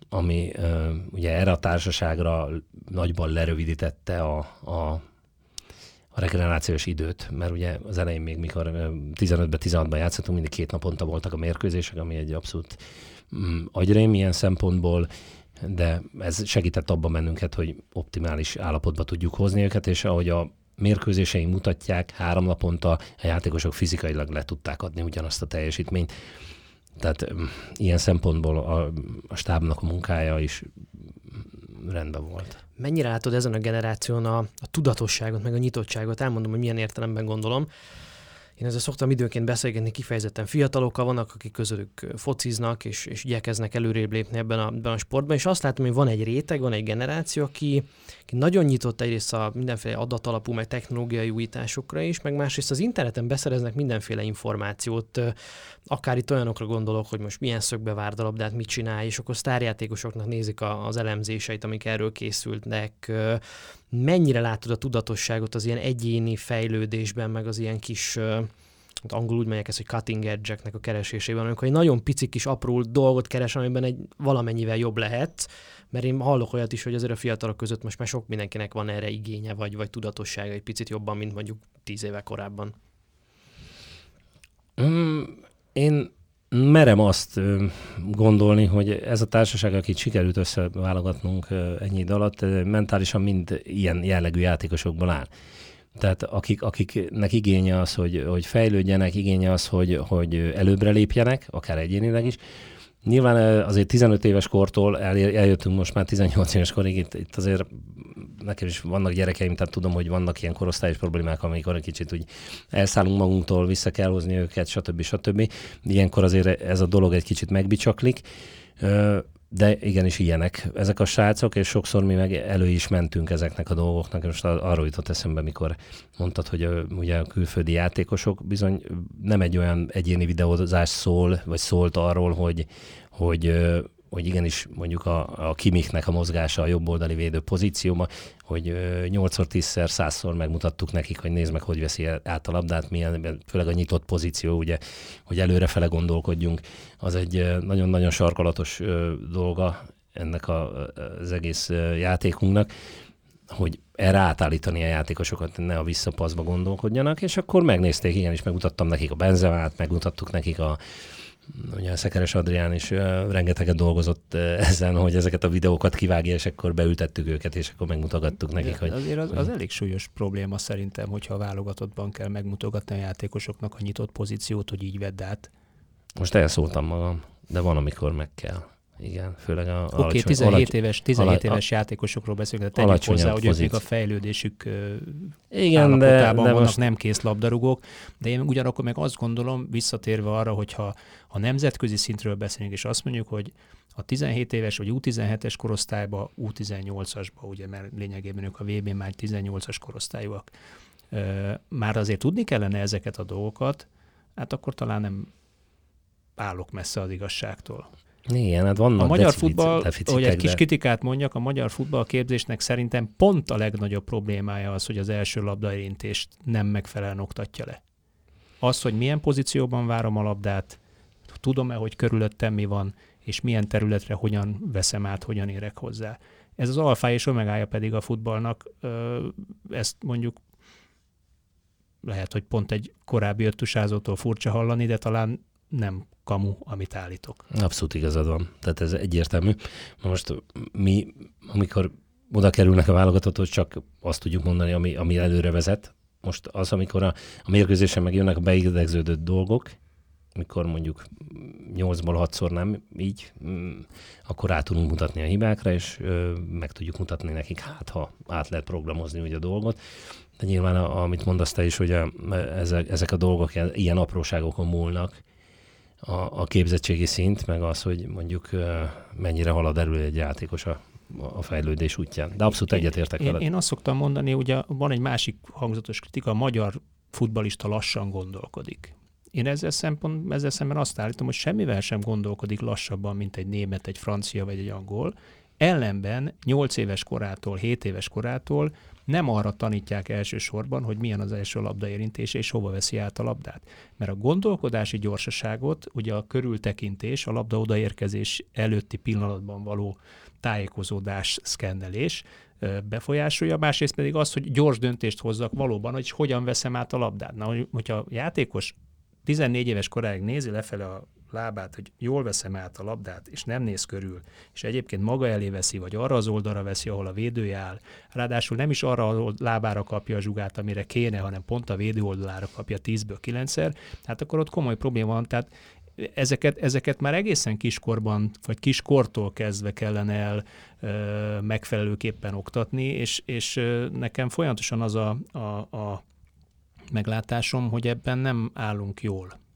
ami ugye erre a társaságra nagyban lerövidítette a, a a regenerációs időt, mert ugye az elején még mikor 15-ben, 16-ban játszottunk, mindig két naponta voltak a mérkőzések, ami egy abszolút agyrém ilyen szempontból, de ez segített abban bennünket, hogy optimális állapotba tudjuk hozni őket, és ahogy a mérkőzéseink mutatják, három naponta a játékosok fizikailag le tudták adni ugyanazt a teljesítményt. Tehát mm, ilyen szempontból a, a stábnak a munkája is rendben volt. Mennyire látod ezen a generáción a, a tudatosságot, meg a nyitottságot? Elmondom, hogy milyen értelemben gondolom. Én ezzel szoktam időnként beszélgetni kifejezetten fiatalokkal, vannak, akik közülük fociznak, és, és igyekeznek előrébb lépni ebben a, ebben a sportban, és azt látom, hogy van egy réteg, van egy generáció, aki, aki nagyon nyitott egyrészt a mindenféle adatalapú, meg technológiai újításokra is, meg másrészt az interneten beszereznek mindenféle információt, akár itt olyanokra gondolok, hogy most milyen szögbe várd a labdát, mit csinál, és akkor sztárjátékosoknak nézik az elemzéseit, amik erről készültek, mennyire látod a tudatosságot az ilyen egyéni fejlődésben, meg az ilyen kis hát angolul úgy mondják ezt, hogy cutting edge a keresésében, amikor egy nagyon pici kis apró dolgot keres, amiben egy valamennyivel jobb lehet, mert én hallok olyat is, hogy azért a fiatalok között most már sok mindenkinek van erre igénye, vagy, vagy tudatossága egy picit jobban, mint mondjuk tíz éve korábban. Mm, én merem azt gondolni, hogy ez a társaság, akit sikerült összeválogatnunk ennyi idő alatt, mentálisan mind ilyen jellegű játékosokból áll. Tehát akik, akiknek igénye az, hogy, hogy fejlődjenek, igénye az, hogy, hogy előbbre lépjenek, akár egyénileg is, Nyilván azért 15 éves kortól eljöttünk most már 18 éves korig, itt, itt azért nekem is vannak gyerekeim, tehát tudom, hogy vannak ilyen korosztályos problémák, amikor egy kicsit úgy elszállunk magunktól, vissza kell hozni őket, stb. stb. Ilyenkor azért ez a dolog egy kicsit megbicsaklik. De igenis ilyenek ezek a srácok, és sokszor mi meg elő is mentünk ezeknek a dolgoknak. Most arról jutott eszembe, mikor mondtad, hogy a, ugye a külföldi játékosok bizony nem egy olyan egyéni videózás szól, vagy szólt arról, hogy, hogy hogy igenis mondjuk a, a Kimiknek a mozgása a jobb oldali védő pozícióma, hogy 8-szor, 10-szer, 100-szor megmutattuk nekik, hogy nézd meg, hogy veszi át a labdát, milyen, főleg a nyitott pozíció, ugye, hogy előrefele gondolkodjunk, az egy nagyon-nagyon sarkalatos dolga ennek a, az egész játékunknak, hogy erre átállítani a játékosokat, ne a visszapaszba gondolkodjanak, és akkor megnézték, igen, és megmutattam nekik a benzemát, megmutattuk nekik a, ugye a Szekeres Adrián is rengeteget dolgozott ezen, hogy ezeket a videókat kivágja, és akkor beültettük őket, és akkor megmutogattuk nekik, De hogy... Azért az, az elég súlyos probléma szerintem, hogyha a válogatottban kell megmutogatni a játékosoknak a nyitott pozíciót, hogy így vedd át. Most elszóltam magam, de van, amikor meg kell. Igen, főleg a Oké, okay, 17 alacs, éves, 17 éves a, játékosokról beszélünk, de tegyük hozzá, hogy ők még a fejlődésük Igen, de, de vannak most... nem kész labdarúgók, de én ugyanakkor meg azt gondolom, visszatérve arra, hogyha a nemzetközi szintről beszélünk, és azt mondjuk, hogy a 17 éves vagy U17-es korosztályba, U18-asba, ugye, mert lényegében ők a VB már 18-as korosztályúak, már azért tudni kellene ezeket a dolgokat, hát akkor talán nem állok messze az igazságtól. Igen, hát vannak A magyar futball, hogy egy kis kritikát mondjak, a magyar futball képzésnek szerintem pont a legnagyobb problémája az, hogy az első labdaérintést nem megfelelően oktatja le. Az, hogy milyen pozícióban várom a labdát, tudom-e, hogy körülöttem mi van, és milyen területre hogyan veszem át, hogyan érek hozzá. Ez az alfá és omegája pedig a futballnak, ezt mondjuk lehet, hogy pont egy korábbi öttusázótól furcsa hallani, de talán nem kamu, amit állítok. Abszolút igazad van. Tehát ez egyértelmű. Most mi, amikor oda kerülnek a válogatotthoz, csak azt tudjuk mondani, ami, ami előre vezet. Most az, amikor a, a mérkőzésen megjönnek a beidegződött dolgok, mikor mondjuk 8-ból 6-szor nem így, mm, akkor át tudunk mutatni a hibákra, és ö, meg tudjuk mutatni nekik, hát ha át lehet programozni ugye a dolgot. De nyilván, a, amit mondasz te is, hogy a, ezek, ezek a dolgok ilyen apróságokon múlnak, a, a képzettségi szint, meg az, hogy mondjuk mennyire halad erő egy játékos a, a fejlődés útján. De abszolút egyetértek veled. Én, én azt szoktam mondani, ugye van egy másik hangzatos kritika, a magyar futbalista lassan gondolkodik. Én ezzel, szempont, ezzel szemben azt állítom, hogy semmivel sem gondolkodik lassabban, mint egy német, egy francia vagy egy angol. Ellenben 8 éves korától, 7 éves korától nem arra tanítják elsősorban, hogy milyen az első labdaérintés és hova veszi át a labdát. Mert a gondolkodási gyorsaságot, ugye a körültekintés, a labda odaérkezés előtti pillanatban való tájékozódás, szkennelés befolyásolja, másrészt pedig az, hogy gyors döntést hozzak valóban, hogy hogyan veszem át a labdát. Na, hogyha a játékos 14 éves koráig nézi lefele a lábát, hogy jól veszem át a labdát, és nem néz körül, és egyébként maga elé veszi, vagy arra az oldalra veszi, ahol a védője áll, ráadásul nem is arra a lábára kapja a zsugát, amire kéne, hanem pont a védő oldalára kapja 10-ből 9-szer, hát akkor ott komoly probléma van. Tehát ezeket, ezeket már egészen kiskorban, vagy kiskortól kezdve kellene el ö, megfelelőképpen oktatni, és, és ö, nekem folyamatosan az a, a, a meglátásom, hogy ebben nem állunk jól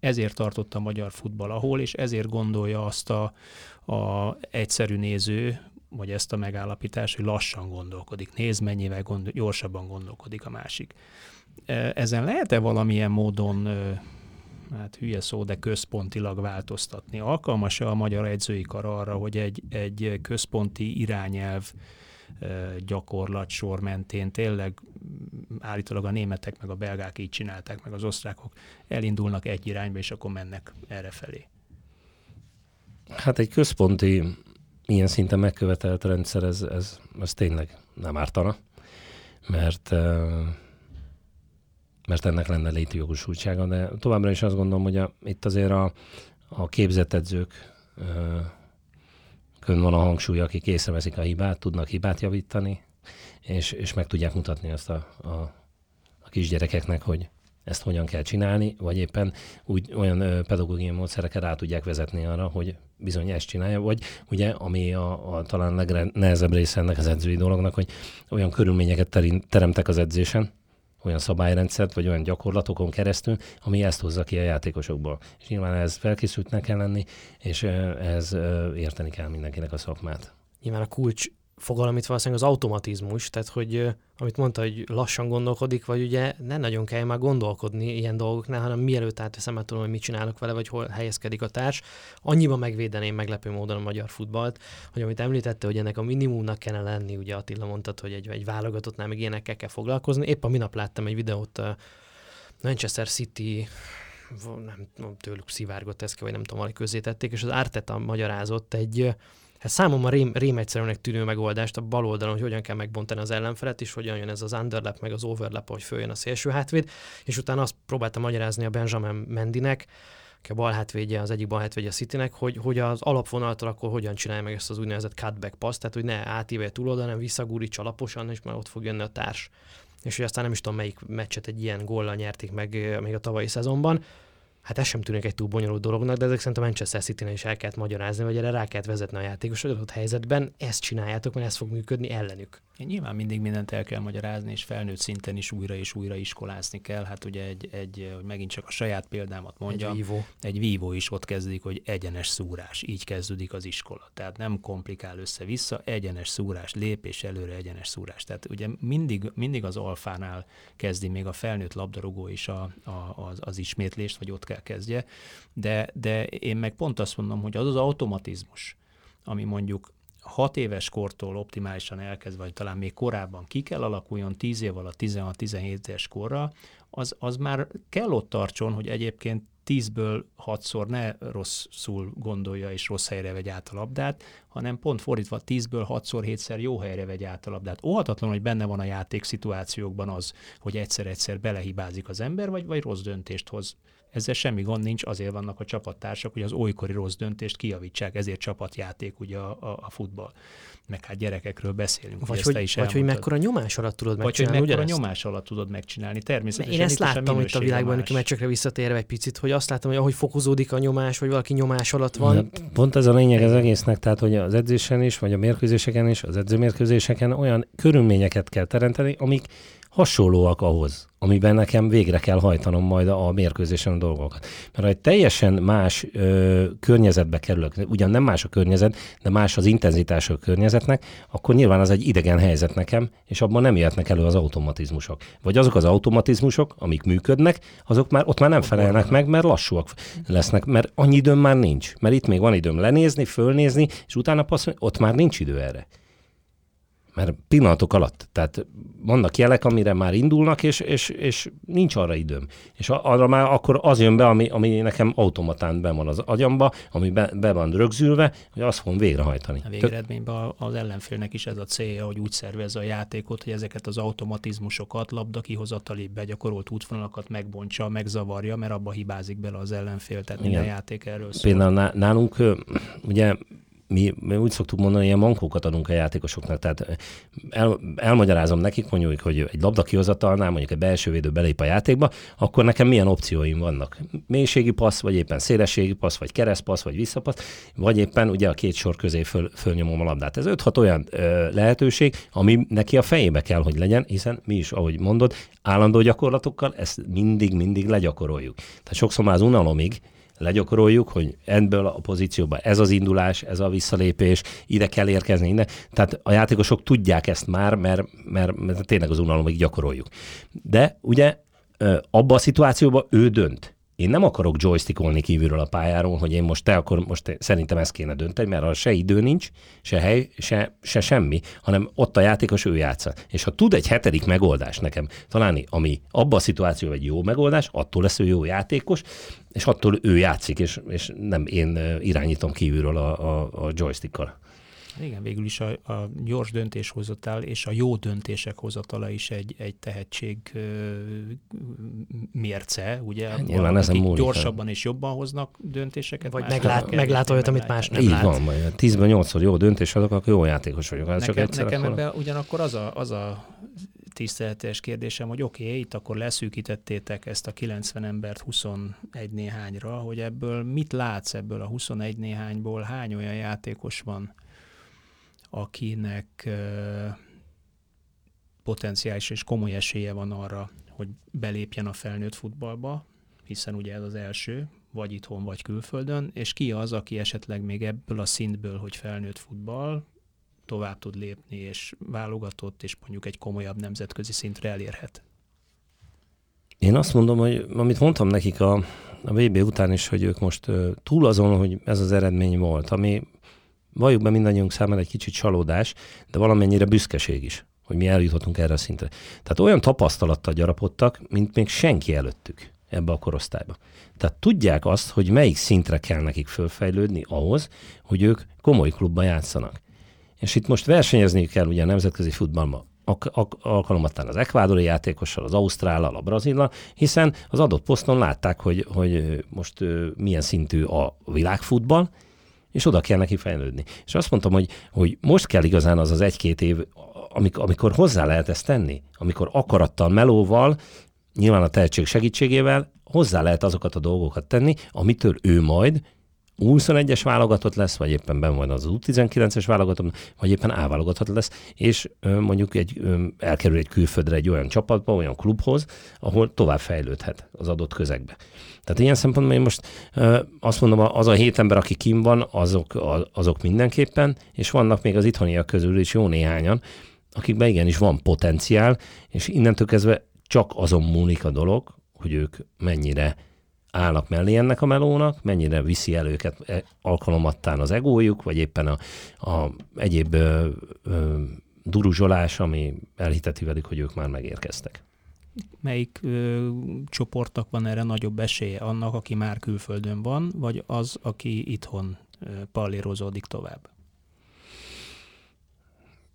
ezért tartott a magyar futball ahol, és ezért gondolja azt a, a egyszerű néző, vagy ezt a megállapítást, hogy lassan gondolkodik. Nézd, mennyivel gondol, gyorsabban gondolkodik a másik. E, ezen lehet-e valamilyen módon, hát hülye szó, de központilag változtatni? Alkalmas-e a magyar edzői kar arra, hogy egy, egy központi irányelv gyakorlat sor mentén tényleg állítólag a németek meg a belgák így csinálták, meg az osztrákok elindulnak egy irányba, és akkor mennek erre felé. Hát egy központi, ilyen szinten megkövetelt rendszer, ez, ez, ez tényleg nem ártana, mert mert ennek lenne létjogosultsága, de továbbra is azt gondolom, hogy a, itt azért a, a képzett edzők kön van a hangsúly, akik észreveszik a hibát, tudnak hibát javítani, és, és meg tudják mutatni azt a, a kisgyerekeknek, hogy ezt hogyan kell csinálni, vagy éppen úgy olyan pedagógiai módszerekkel rá tudják vezetni arra, hogy bizony ezt csinálja, vagy ugye, ami a, a talán legnehezebb része ennek az edzői dolognak, hogy olyan körülményeket teremtek az edzésen, olyan szabályrendszert, vagy olyan gyakorlatokon keresztül, ami ezt hozza ki a játékosokból. És nyilván ez felkészültnek kell lenni, és ez érteni kell mindenkinek a szakmát. Nyilván a kulcs fogalom itt valószínűleg az automatizmus, tehát hogy amit mondta, hogy lassan gondolkodik, vagy ugye ne nagyon kell már gondolkodni ilyen dolgoknál, hanem mielőtt átveszem, már tudom, hogy mit csinálok vele, vagy hol helyezkedik a társ. Annyiban megvédeném meglepő módon a magyar futballt, hogy amit említette, hogy ennek a minimumnak kellene lenni, ugye Attila mondtad, hogy egy, egy válogatottnál még ilyenekkel kell foglalkozni. Épp a minap láttam egy videót a Manchester City nem, nem tőlük szivárgott ez, vagy nem tudom, valahogy közé tették, és az Arteta magyarázott egy hát számomra rém, rém egyszerűnek tűnő megoldást a bal oldalon, hogy hogyan kell megbontani az ellenfelet, és hogyan jön ez az underlap, meg az overlap, hogy följön a szélső hátvéd, és utána azt próbáltam magyarázni a Benjamin Mendinek, aki a bal hátvédje, az egyik bal hátvédje a Citynek, hogy, hogy az alapvonaltól akkor hogyan csinálja meg ezt az úgynevezett cutback pass, tehát hogy ne átívelje túloldal, hanem visszagúríts alaposan, és már ott fog jönni a társ. És hogy aztán nem is tudom, melyik meccset egy ilyen góllal nyerték meg még a tavalyi szezonban, Hát ez sem tűnik egy túl bonyolult dolognak, de ezek szerint a Manchester city is el kellett magyarázni, vagy erre rá kellett vezetni a játékos adott helyzetben, ezt csináljátok, mert ez fog működni ellenük. Nyilván mindig mindent el kell magyarázni, és felnőtt szinten is újra és újra iskolázni kell. Hát ugye egy, egy hogy megint csak a saját példámat mondjam, egy vívó. egy vívó is ott kezdik, hogy egyenes szúrás, így kezdődik az iskola. Tehát nem komplikál össze-vissza, egyenes szúrás, lépés előre, egyenes szúrás. Tehát ugye mindig, mindig az alfánál kezdi még a felnőtt labdarúgó is a, a, az, az ismétlést, vagy ott kell kezdje, de, de én meg pont azt mondom, hogy az az automatizmus, ami mondjuk hat éves kortól optimálisan elkezd, vagy talán még korábban ki kell alakuljon 10 év alatt 16-17 éves korra, az, az már kell ott tartson, hogy egyébként tízből hatszor ne rosszul gondolja és rossz helyre vegy át a labdát, hanem pont fordítva tízből hatszor, hétszer jó helyre vegy át a labdát. Óhatatlan, hogy benne van a játék szituációkban az, hogy egyszer-egyszer belehibázik az ember, vagy, vagy rossz döntést hoz ezzel semmi gond nincs, azért vannak a csapattársak, hogy az olykori rossz döntést kiavítsák, ezért csapatjáték ugye a, a, a futball. Meg hát gyerekekről beszélünk. Vagy, hogy, is vagy hogy mekkora nyomás alatt tudod vagy megcsinálni. Vagy hogy mekkora nyomás alatt tudod megcsinálni. Természetesen. Én ezt láttam itt a világban, hogy meccsekre visszatérve egy picit, hogy azt látom, hogy ahogy fokozódik a nyomás, vagy valaki nyomás alatt van. Hát pont ez a lényeg az egésznek, tehát hogy az edzésen is, vagy a mérkőzéseken is, az edzőmérkőzéseken olyan körülményeket kell teremteni, amik hasonlóak ahhoz, amiben nekem végre kell hajtanom majd a mérkőzésen a dolgokat. Mert ha egy teljesen más ö, környezetbe kerülök, ugyan nem más a környezet, de más az intenzitása a környezetnek, akkor nyilván az egy idegen helyzet nekem, és abban nem jöhetnek elő az automatizmusok. Vagy azok az automatizmusok, amik működnek, azok már ott már nem felelnek meg, mert lassúak lesznek, mert annyi időm már nincs. Mert itt még van időm lenézni, fölnézni, és utána passzolni, ott már nincs idő erre mert pillanatok alatt, tehát vannak jelek, amire már indulnak, és, és, és nincs arra időm. És arra már akkor az jön be, ami, ami nekem automatán be van az agyamba, ami be, be van rögzülve, hogy azt fogom végrehajtani. A végeredményben az ellenfélnek is ez a célja, hogy úgy szervezze a játékot, hogy ezeket az automatizmusokat, labda kihozatali begyakorolt útvonalakat megbontsa, megzavarja, mert abba hibázik bele az ellenfél, tehát Igen. minden játék erről szól. Például nálunk ugye mi, mi úgy szoktuk mondani, ilyen mankókat adunk a játékosoknak, tehát el, elmagyarázom nekik, mondjuk, hogy egy labda kihozatalnál, mondjuk egy belső védő belép a játékba, akkor nekem milyen opcióim vannak. Mélységi passz, vagy éppen szélességi passz, vagy keresztpassz, vagy visszapassz, vagy éppen ugye a két sor közé föl, fölnyomom a labdát. Ez 5-6 olyan ö, lehetőség, ami neki a fejébe kell, hogy legyen, hiszen mi is, ahogy mondod, állandó gyakorlatokkal ezt mindig-mindig legyakoroljuk. Tehát sokszor már az unalomig, legyakoroljuk, hogy ebből a pozícióban ez az indulás, ez a visszalépés, ide kell érkezni, innen. Tehát a játékosok tudják ezt már, mert, mert, mert tényleg az unalomig gyakoroljuk. De ugye abban a szituációban ő dönt. Én nem akarok joystickolni kívülről a pályáról, hogy én most te akkor most szerintem ezt kéne dönteni, mert arra se idő nincs, se hely, se, se semmi, hanem ott a játékos ő játsza. És ha tud egy hetedik megoldás nekem találni, ami abban a szituációban egy jó megoldás, attól lesz ő jó játékos, és attól ő játszik, és, és nem én irányítom kívülről a, a, a joystickkal. Igen, végül is a, a gyors döntéshozatal és a jó döntések hozatala is egy, egy tehetség mérce, ugye? Hát, nyilván ezen múlik. Gyorsabban és jobban hoznak döntéseket. Vagy meglát, meglát olyat, amit más nem Így lát. van, vagy 10-ben 8 jó döntés azok, akkor jó játékos vagyok. nekem, csak egyszer nekem akkor... ebben ugyanakkor az a, az a tiszteletes kérdésem, hogy oké, okay, itt akkor leszűkítettétek ezt a 90 embert 21 néhányra, hogy ebből mit látsz ebből a 21 néhányból, hány olyan játékos van, akinek potenciális és komoly esélye van arra, hogy belépjen a felnőtt futballba, hiszen ugye ez az első, vagy itthon, vagy külföldön, és ki az, aki esetleg még ebből a szintből, hogy felnőtt futball, tovább tud lépni, és válogatott, és mondjuk egy komolyabb nemzetközi szintre elérhet? Én azt mondom, hogy amit mondtam nekik a, a VB után is, hogy ők most túl azon, hogy ez az eredmény volt, ami valljuk be mindannyiunk számára egy kicsit csalódás, de valamennyire büszkeség is, hogy mi eljutottunk erre a szintre. Tehát olyan tapasztalattal gyarapodtak, mint még senki előttük ebbe a korosztályba. Tehát tudják azt, hogy melyik szintre kell nekik fölfejlődni ahhoz, hogy ők komoly klubban játszanak. És itt most versenyezni kell ugye a nemzetközi futballban alkalomattán az ekvádori játékossal, az ausztrállal, a brazillal, hiszen az adott poszton látták, hogy, hogy most milyen szintű a világfutball, és oda kell neki fejlődni. És azt mondtam, hogy, hogy most kell igazán az az egy-két év, amikor, amikor hozzá lehet ezt tenni, amikor akarattal, melóval, nyilván a tehetség segítségével hozzá lehet azokat a dolgokat tenni, amitől ő majd 21-es válogatott lesz, vagy éppen ben van az U19-es válogatott, vagy éppen A válogatott lesz, és mondjuk egy, elkerül egy külföldre egy olyan csapatba, olyan klubhoz, ahol tovább fejlődhet az adott közegbe. Tehát ilyen szempontból én most azt mondom, az a hét ember, aki kim van, azok, azok mindenképpen, és vannak még az itthoniak közül is jó néhányan, akikben igenis van potenciál, és innentől kezdve csak azon múlik a dolog, hogy ők mennyire állnak mellé ennek a melónak, mennyire viszi el őket e, alkalomattán az egójuk, vagy éppen a, a egyéb ö, ö, duruzsolás, ami elhiteti velük, hogy ők már megérkeztek. Melyik ö, csoportnak van erre nagyobb esélye? Annak, aki már külföldön van, vagy az, aki itthon ö, pallérozódik tovább?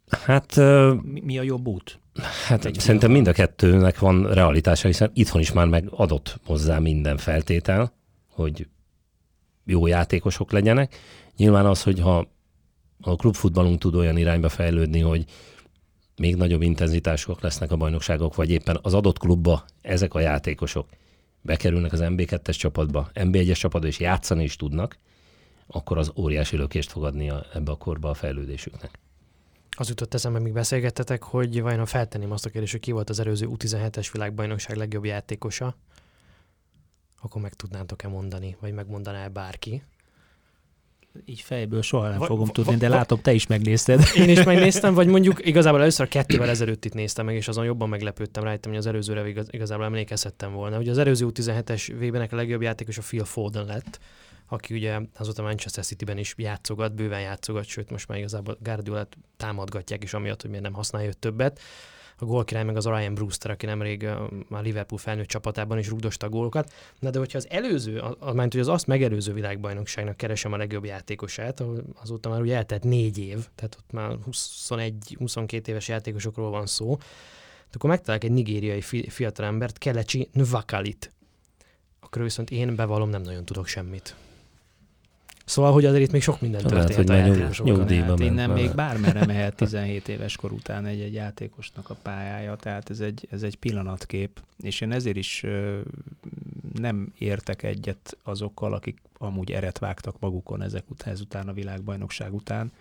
Hát... Mi, mi a jobb út? Hát egy szerintem mind a kettőnek van realitása, hiszen itthon is már megadott hozzá minden feltétel, hogy jó játékosok legyenek. Nyilván az, hogyha a klubfutballunk tud olyan irányba fejlődni, hogy még nagyobb intenzitások lesznek a bajnokságok, vagy éppen az adott klubba ezek a játékosok bekerülnek az MB2-es csapatba, MB1-es csapatba, és játszani is tudnak, akkor az óriási lökést fog adni a, ebbe a korba a fejlődésüknek. Az jutott eszembe, még beszélgettetek, hogy vajon feltenném azt a kérdést, hogy ki volt az előző U17-es világbajnokság legjobb játékosa, akkor meg tudnátok-e mondani, vagy megmondaná bárki? Így fejből soha nem va, fogom va, tudni, de va, látom, te is megnézted. Én is megnéztem, vagy mondjuk igazából először kettővel ezelőtt itt néztem meg, és azon jobban meglepődtem rajtam, hogy az előzőre igaz, igazából emlékezhettem volna. Ugye az előző U17-es VB-nek a legjobb játékos a Phil Foden lett, aki ugye azóta Manchester City-ben is játszogat, bőven játszogat, sőt most már igazából Guardiolát támadgatják is amiatt, hogy miért nem használja őt többet. A gólkirály meg az Ryan Brewster, aki nemrég a Liverpool felnőtt csapatában is rúgdosta a gólokat. Na de hogyha az előző, az, hogy az azt megelőző világbajnokságnak keresem a legjobb játékosát, azóta már ugye eltelt négy év, tehát ott már 21-22 éves játékosokról van szó, akkor megtalálok egy nigériai fiatalembert, Kelechi Nwakalit. Akkor viszont én bevallom, nem nagyon tudok semmit. Szóval, hogy azért itt még sok minden történt. Lehet, hogy nyug, nyugdíjba hát innen még bármerre mehet 17 éves kor után egy-egy játékosnak a pályája, tehát ez egy, ez egy pillanatkép, és én ezért is ö, nem értek egyet azokkal, akik amúgy eret vágtak magukon ezek után, ezután a világbajnokság után,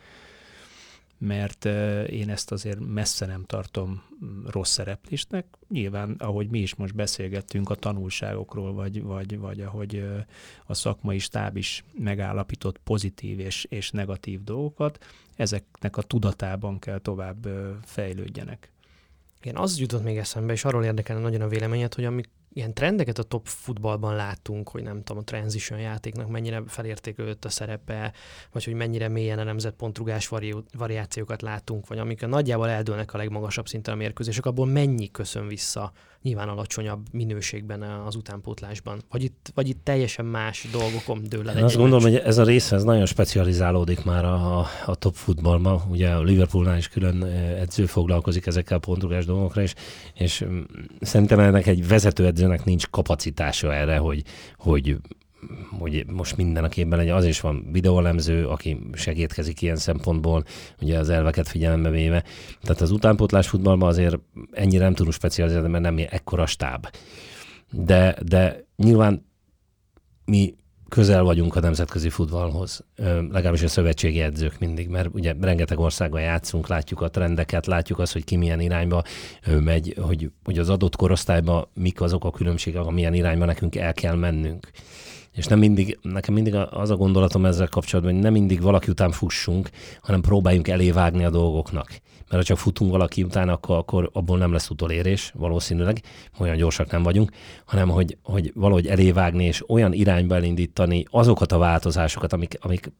mert én ezt azért messze nem tartom mm, rossz szereplésnek. Nyilván, ahogy mi is most beszélgettünk a tanulságokról, vagy, vagy, vagy ahogy a szakmai stáb is megállapított pozitív és, és negatív dolgokat, ezeknek a tudatában kell tovább fejlődjenek. Igen, az jutott még eszembe, és arról érdekelne nagyon a véleményed, hogy amik ilyen trendeket a top futballban látunk, hogy nem tudom, a transition játéknak mennyire felértékelődött a szerepe, vagy hogy mennyire mélyen a nemzetpontrugás vari- variációkat látunk, vagy amik a nagyjából eldőlnek a legmagasabb szinten a mérkőzések, abból mennyi köszön vissza nyilván alacsonyabb minőségben az utánpótlásban? Vagy itt, vagy itt teljesen más dolgokon dől el Azt gondolom, hogy ez a rész ez nagyon specializálódik már a, a, a top futballban. Ugye a Liverpoolnál is külön edző foglalkozik ezekkel a pontrugás dolgokra, és, és mm, szerintem ennek egy vezető edzőnek nincs kapacitása erre, hogy, hogy hogy most minden a képben legyen, az is van videólemző, aki segítkezik ilyen szempontból, ugye az elveket figyelembe véve. Tehát az utánpótlás futballban azért ennyire nem tudunk specializálni, mert nem ekkora stáb. De, de nyilván mi közel vagyunk a nemzetközi futballhoz, legalábbis a szövetségi edzők mindig, mert ugye rengeteg országban játszunk, látjuk a trendeket, látjuk azt, hogy ki milyen irányba megy, hogy, hogy az adott korosztályban mik azok a különbségek, milyen irányba nekünk el kell mennünk. És nem mindig, nekem mindig az a gondolatom ezzel kapcsolatban, hogy nem mindig valaki után fussunk, hanem próbáljunk elévágni a dolgoknak. Mert ha csak futunk valaki után, akkor, akkor abból nem lesz utolérés valószínűleg, olyan gyorsak nem vagyunk, hanem hogy, hogy valahogy elévágni és olyan irányba elindítani azokat a változásokat, amik, amik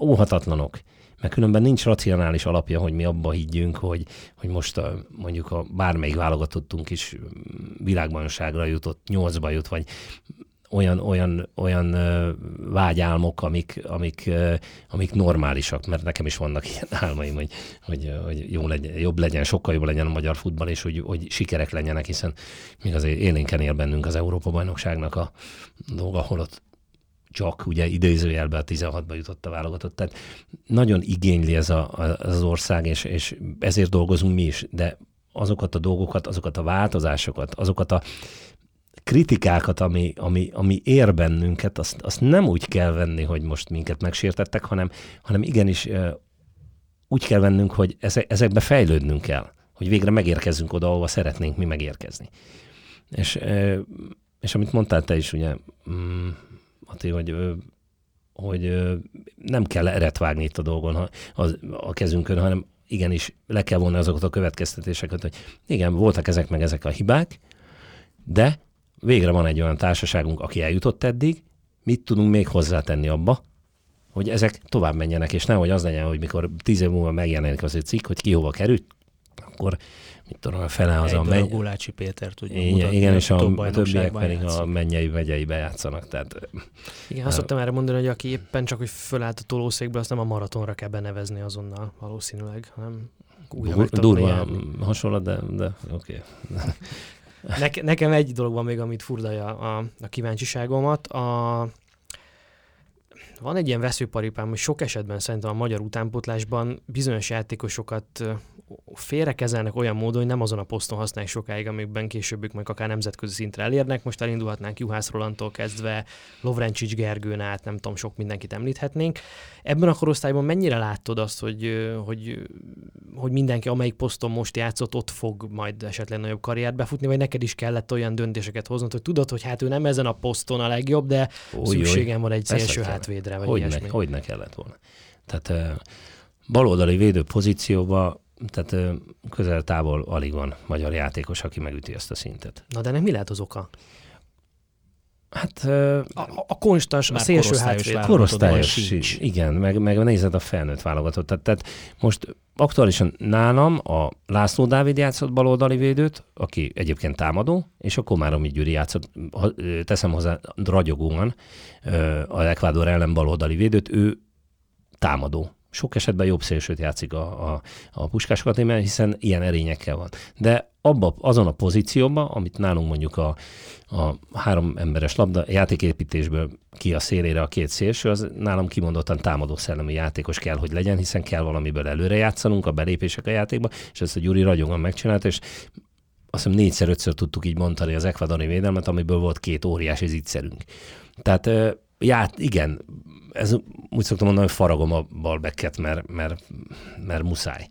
óhatatlanok. Mert különben nincs racionális alapja, hogy mi abba higgyünk, hogy, hogy most a, mondjuk a bármelyik válogatottunk is világbajnokságra jutott, nyolcba jut, vagy olyan, olyan, olyan vágyálmok, amik, amik, amik normálisak, mert nekem is vannak ilyen álmaim, hogy, hogy, hogy jó legyen, jobb legyen, sokkal jobb legyen a magyar futball, és hogy, hogy sikerek legyenek, hiszen még azért élénken él bennünk az Európa-bajnokságnak a dolga, ahol ott csak ugye idézőjelben a 16-ba jutott a válogatott. Tehát nagyon igényli ez a, az ország, és, és ezért dolgozunk mi is, de azokat a dolgokat, azokat a változásokat, azokat a kritikákat, ami, ami, ami ér bennünket, azt, azt nem úgy kell venni, hogy most minket megsértettek, hanem, hanem igenis úgy kell vennünk, hogy ezekbe fejlődnünk kell, hogy végre megérkezzünk oda, ahova szeretnénk mi megérkezni. És, és amit mondtál te is, ugye, mm, Mati, hogy, hogy nem kell eretvágni itt a dolgon, az, a kezünkön, hanem igenis le kell vonni azokat a következtetéseket, hogy igen, voltak ezek meg ezek a hibák, de végre van egy olyan társaságunk, aki eljutott eddig, mit tudunk még hozzátenni abba, hogy ezek tovább menjenek, és nehogy az legyen, hogy mikor tíz év múlva megjelenik az egy cikk, hogy ki hova került, akkor mit tudom, a fele az egy a megy... Gulácsi Péter tudja igen, mutatni, igen, és a többiek pedig játszik. a mennyei megyei bejátszanak. Tehát, igen, azt szoktam erre mondani, hogy aki éppen csak, hogy fölállt a tolószékből, azt nem a maratonra kell benevezni azonnal valószínűleg, hanem újra Durva hasonlat, de, de oké. Okay. Neke, nekem egy dolog van még, amit furdalja a, a kíváncsiságomat. A, van egy ilyen veszőparipám, hogy sok esetben szerintem a magyar utánpótlásban bizonyos játékosokat félrekezelnek olyan módon, hogy nem azon a poszton használják sokáig, amikben későbbük meg akár nemzetközi szintre elérnek. Most elindulhatnánk Juhász Rolandtól kezdve, Lovrencsics Gergőn át, nem tudom, sok mindenkit említhetnénk. Ebben a korosztályban mennyire látod azt, hogy, hogy, hogy mindenki, amelyik poszton most játszott, ott fog majd esetleg nagyobb karriert befutni, vagy neked is kellett olyan döntéseket hoznod, hogy tudod, hogy hát ő nem ezen a poszton a legjobb, de Új, szükségem van egy szélső hátvédre, vagy hogy ilyesmi. Ne, hogy ne kellett volna. Tehát baloldali védő pozícióba tehát közel távol alig van magyar játékos, aki megüti ezt a szintet. Na de nem mi lehet az oka? Hát a, a konstans, a szélső hátvéd. Korosztályos, igen, meg, meg nézed a felnőtt válogatott. Tehát, tehát most aktuálisan nálam a László Dávid játszott baloldali védőt, aki egyébként támadó, és a Komáromi Gyuri játszott, teszem hozzá ragyogóan, a Ecuador ellen baloldali védőt, ő támadó sok esetben jobb szélsőt játszik a, a, a Puskás Akadémián, hiszen ilyen erényekkel van. De abba, azon a pozícióban, amit nálunk mondjuk a, a három emberes labda játéképítésből ki a szélére a két szélső, az nálam kimondottan támadó szellemi játékos kell, hogy legyen, hiszen kell valamiből előre játszanunk, a belépések a játékba, és ezt a Gyuri ragyogan megcsinálta, és azt hiszem négyszer-ötször tudtuk így mondani az ekvadori védelmet, amiből volt két óriási zicserünk. Tehát ját, igen, ez úgy szoktam mondani, hogy faragom a balbeket, mert, mert, mert muszáj.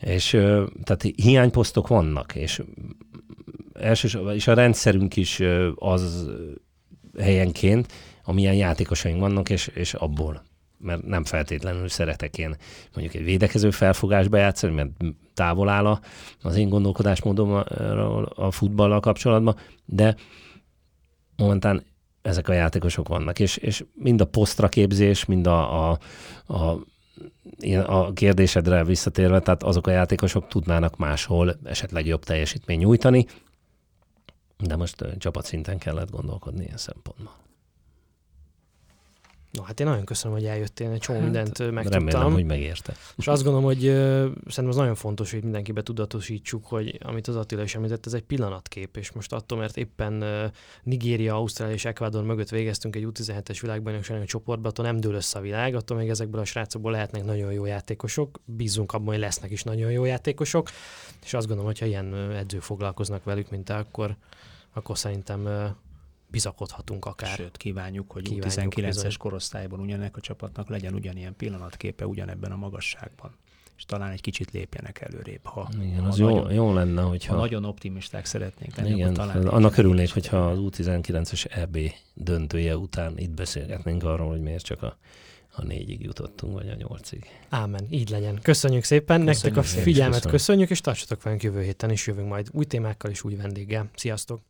És tehát hiányposztok vannak, és elsősorban, és a rendszerünk is az helyenként, amilyen játékosaink vannak, és, és abból mert nem feltétlenül szeretek én mondjuk egy védekező felfogásba játszani, mert távol áll az én gondolkodásmódom a, a futballal kapcsolatban, de momentán ezek a játékosok vannak, és, és mind a posztra képzés, mind a, a, a a kérdésedre visszatérve, tehát azok a játékosok tudnának máshol esetleg jobb teljesítmény nyújtani, de most csapatszinten kellett gondolkodni ilyen szempontból. No, hát én nagyon köszönöm, hogy eljöttél, egy csomó hát, mindent megtudtam. Remélem, hogy megérte. És azt gondolom, hogy uh, szerintem az nagyon fontos, hogy mindenkibe tudatosítsuk, hogy amit az Attila is említett, ez egy pillanatkép, és most attól, mert éppen uh, Nigéria, Ausztrália és Ecuador mögött végeztünk egy U17-es világbajnoksági csoportban, attól nem dől össze a világ, attól még ezekből a srácokból lehetnek nagyon jó játékosok, bízunk abban, hogy lesznek is nagyon jó játékosok, és azt gondolom, hogy ha ilyen edzők foglalkoznak velük, mint te, akkor, akkor szerintem bizakodhatunk akár. Sőt, kívánjuk, hogy kívánjuk 19-es korosztályban ugyanek a csapatnak legyen ugyanilyen pillanatképe ugyanebben a magasságban és talán egy kicsit lépjenek előrébb. Ha, Igen, ha az nagyon, jó, jó lenne, hogyha... Ha nagyon optimisták szeretnénk lenni, Igen, talán annak örülnék, hogyha az U19-es EB döntője után itt beszélgetnénk arról, hogy miért csak a a négyig jutottunk, vagy a nyolcig. Ámen, így legyen. Köszönjük szépen, köszönjük nektek a figyelmet köszönjük, köszönjük és tartsatok velünk jövő héten is jövünk majd új témákkal és új vendéggel. Sziasztok!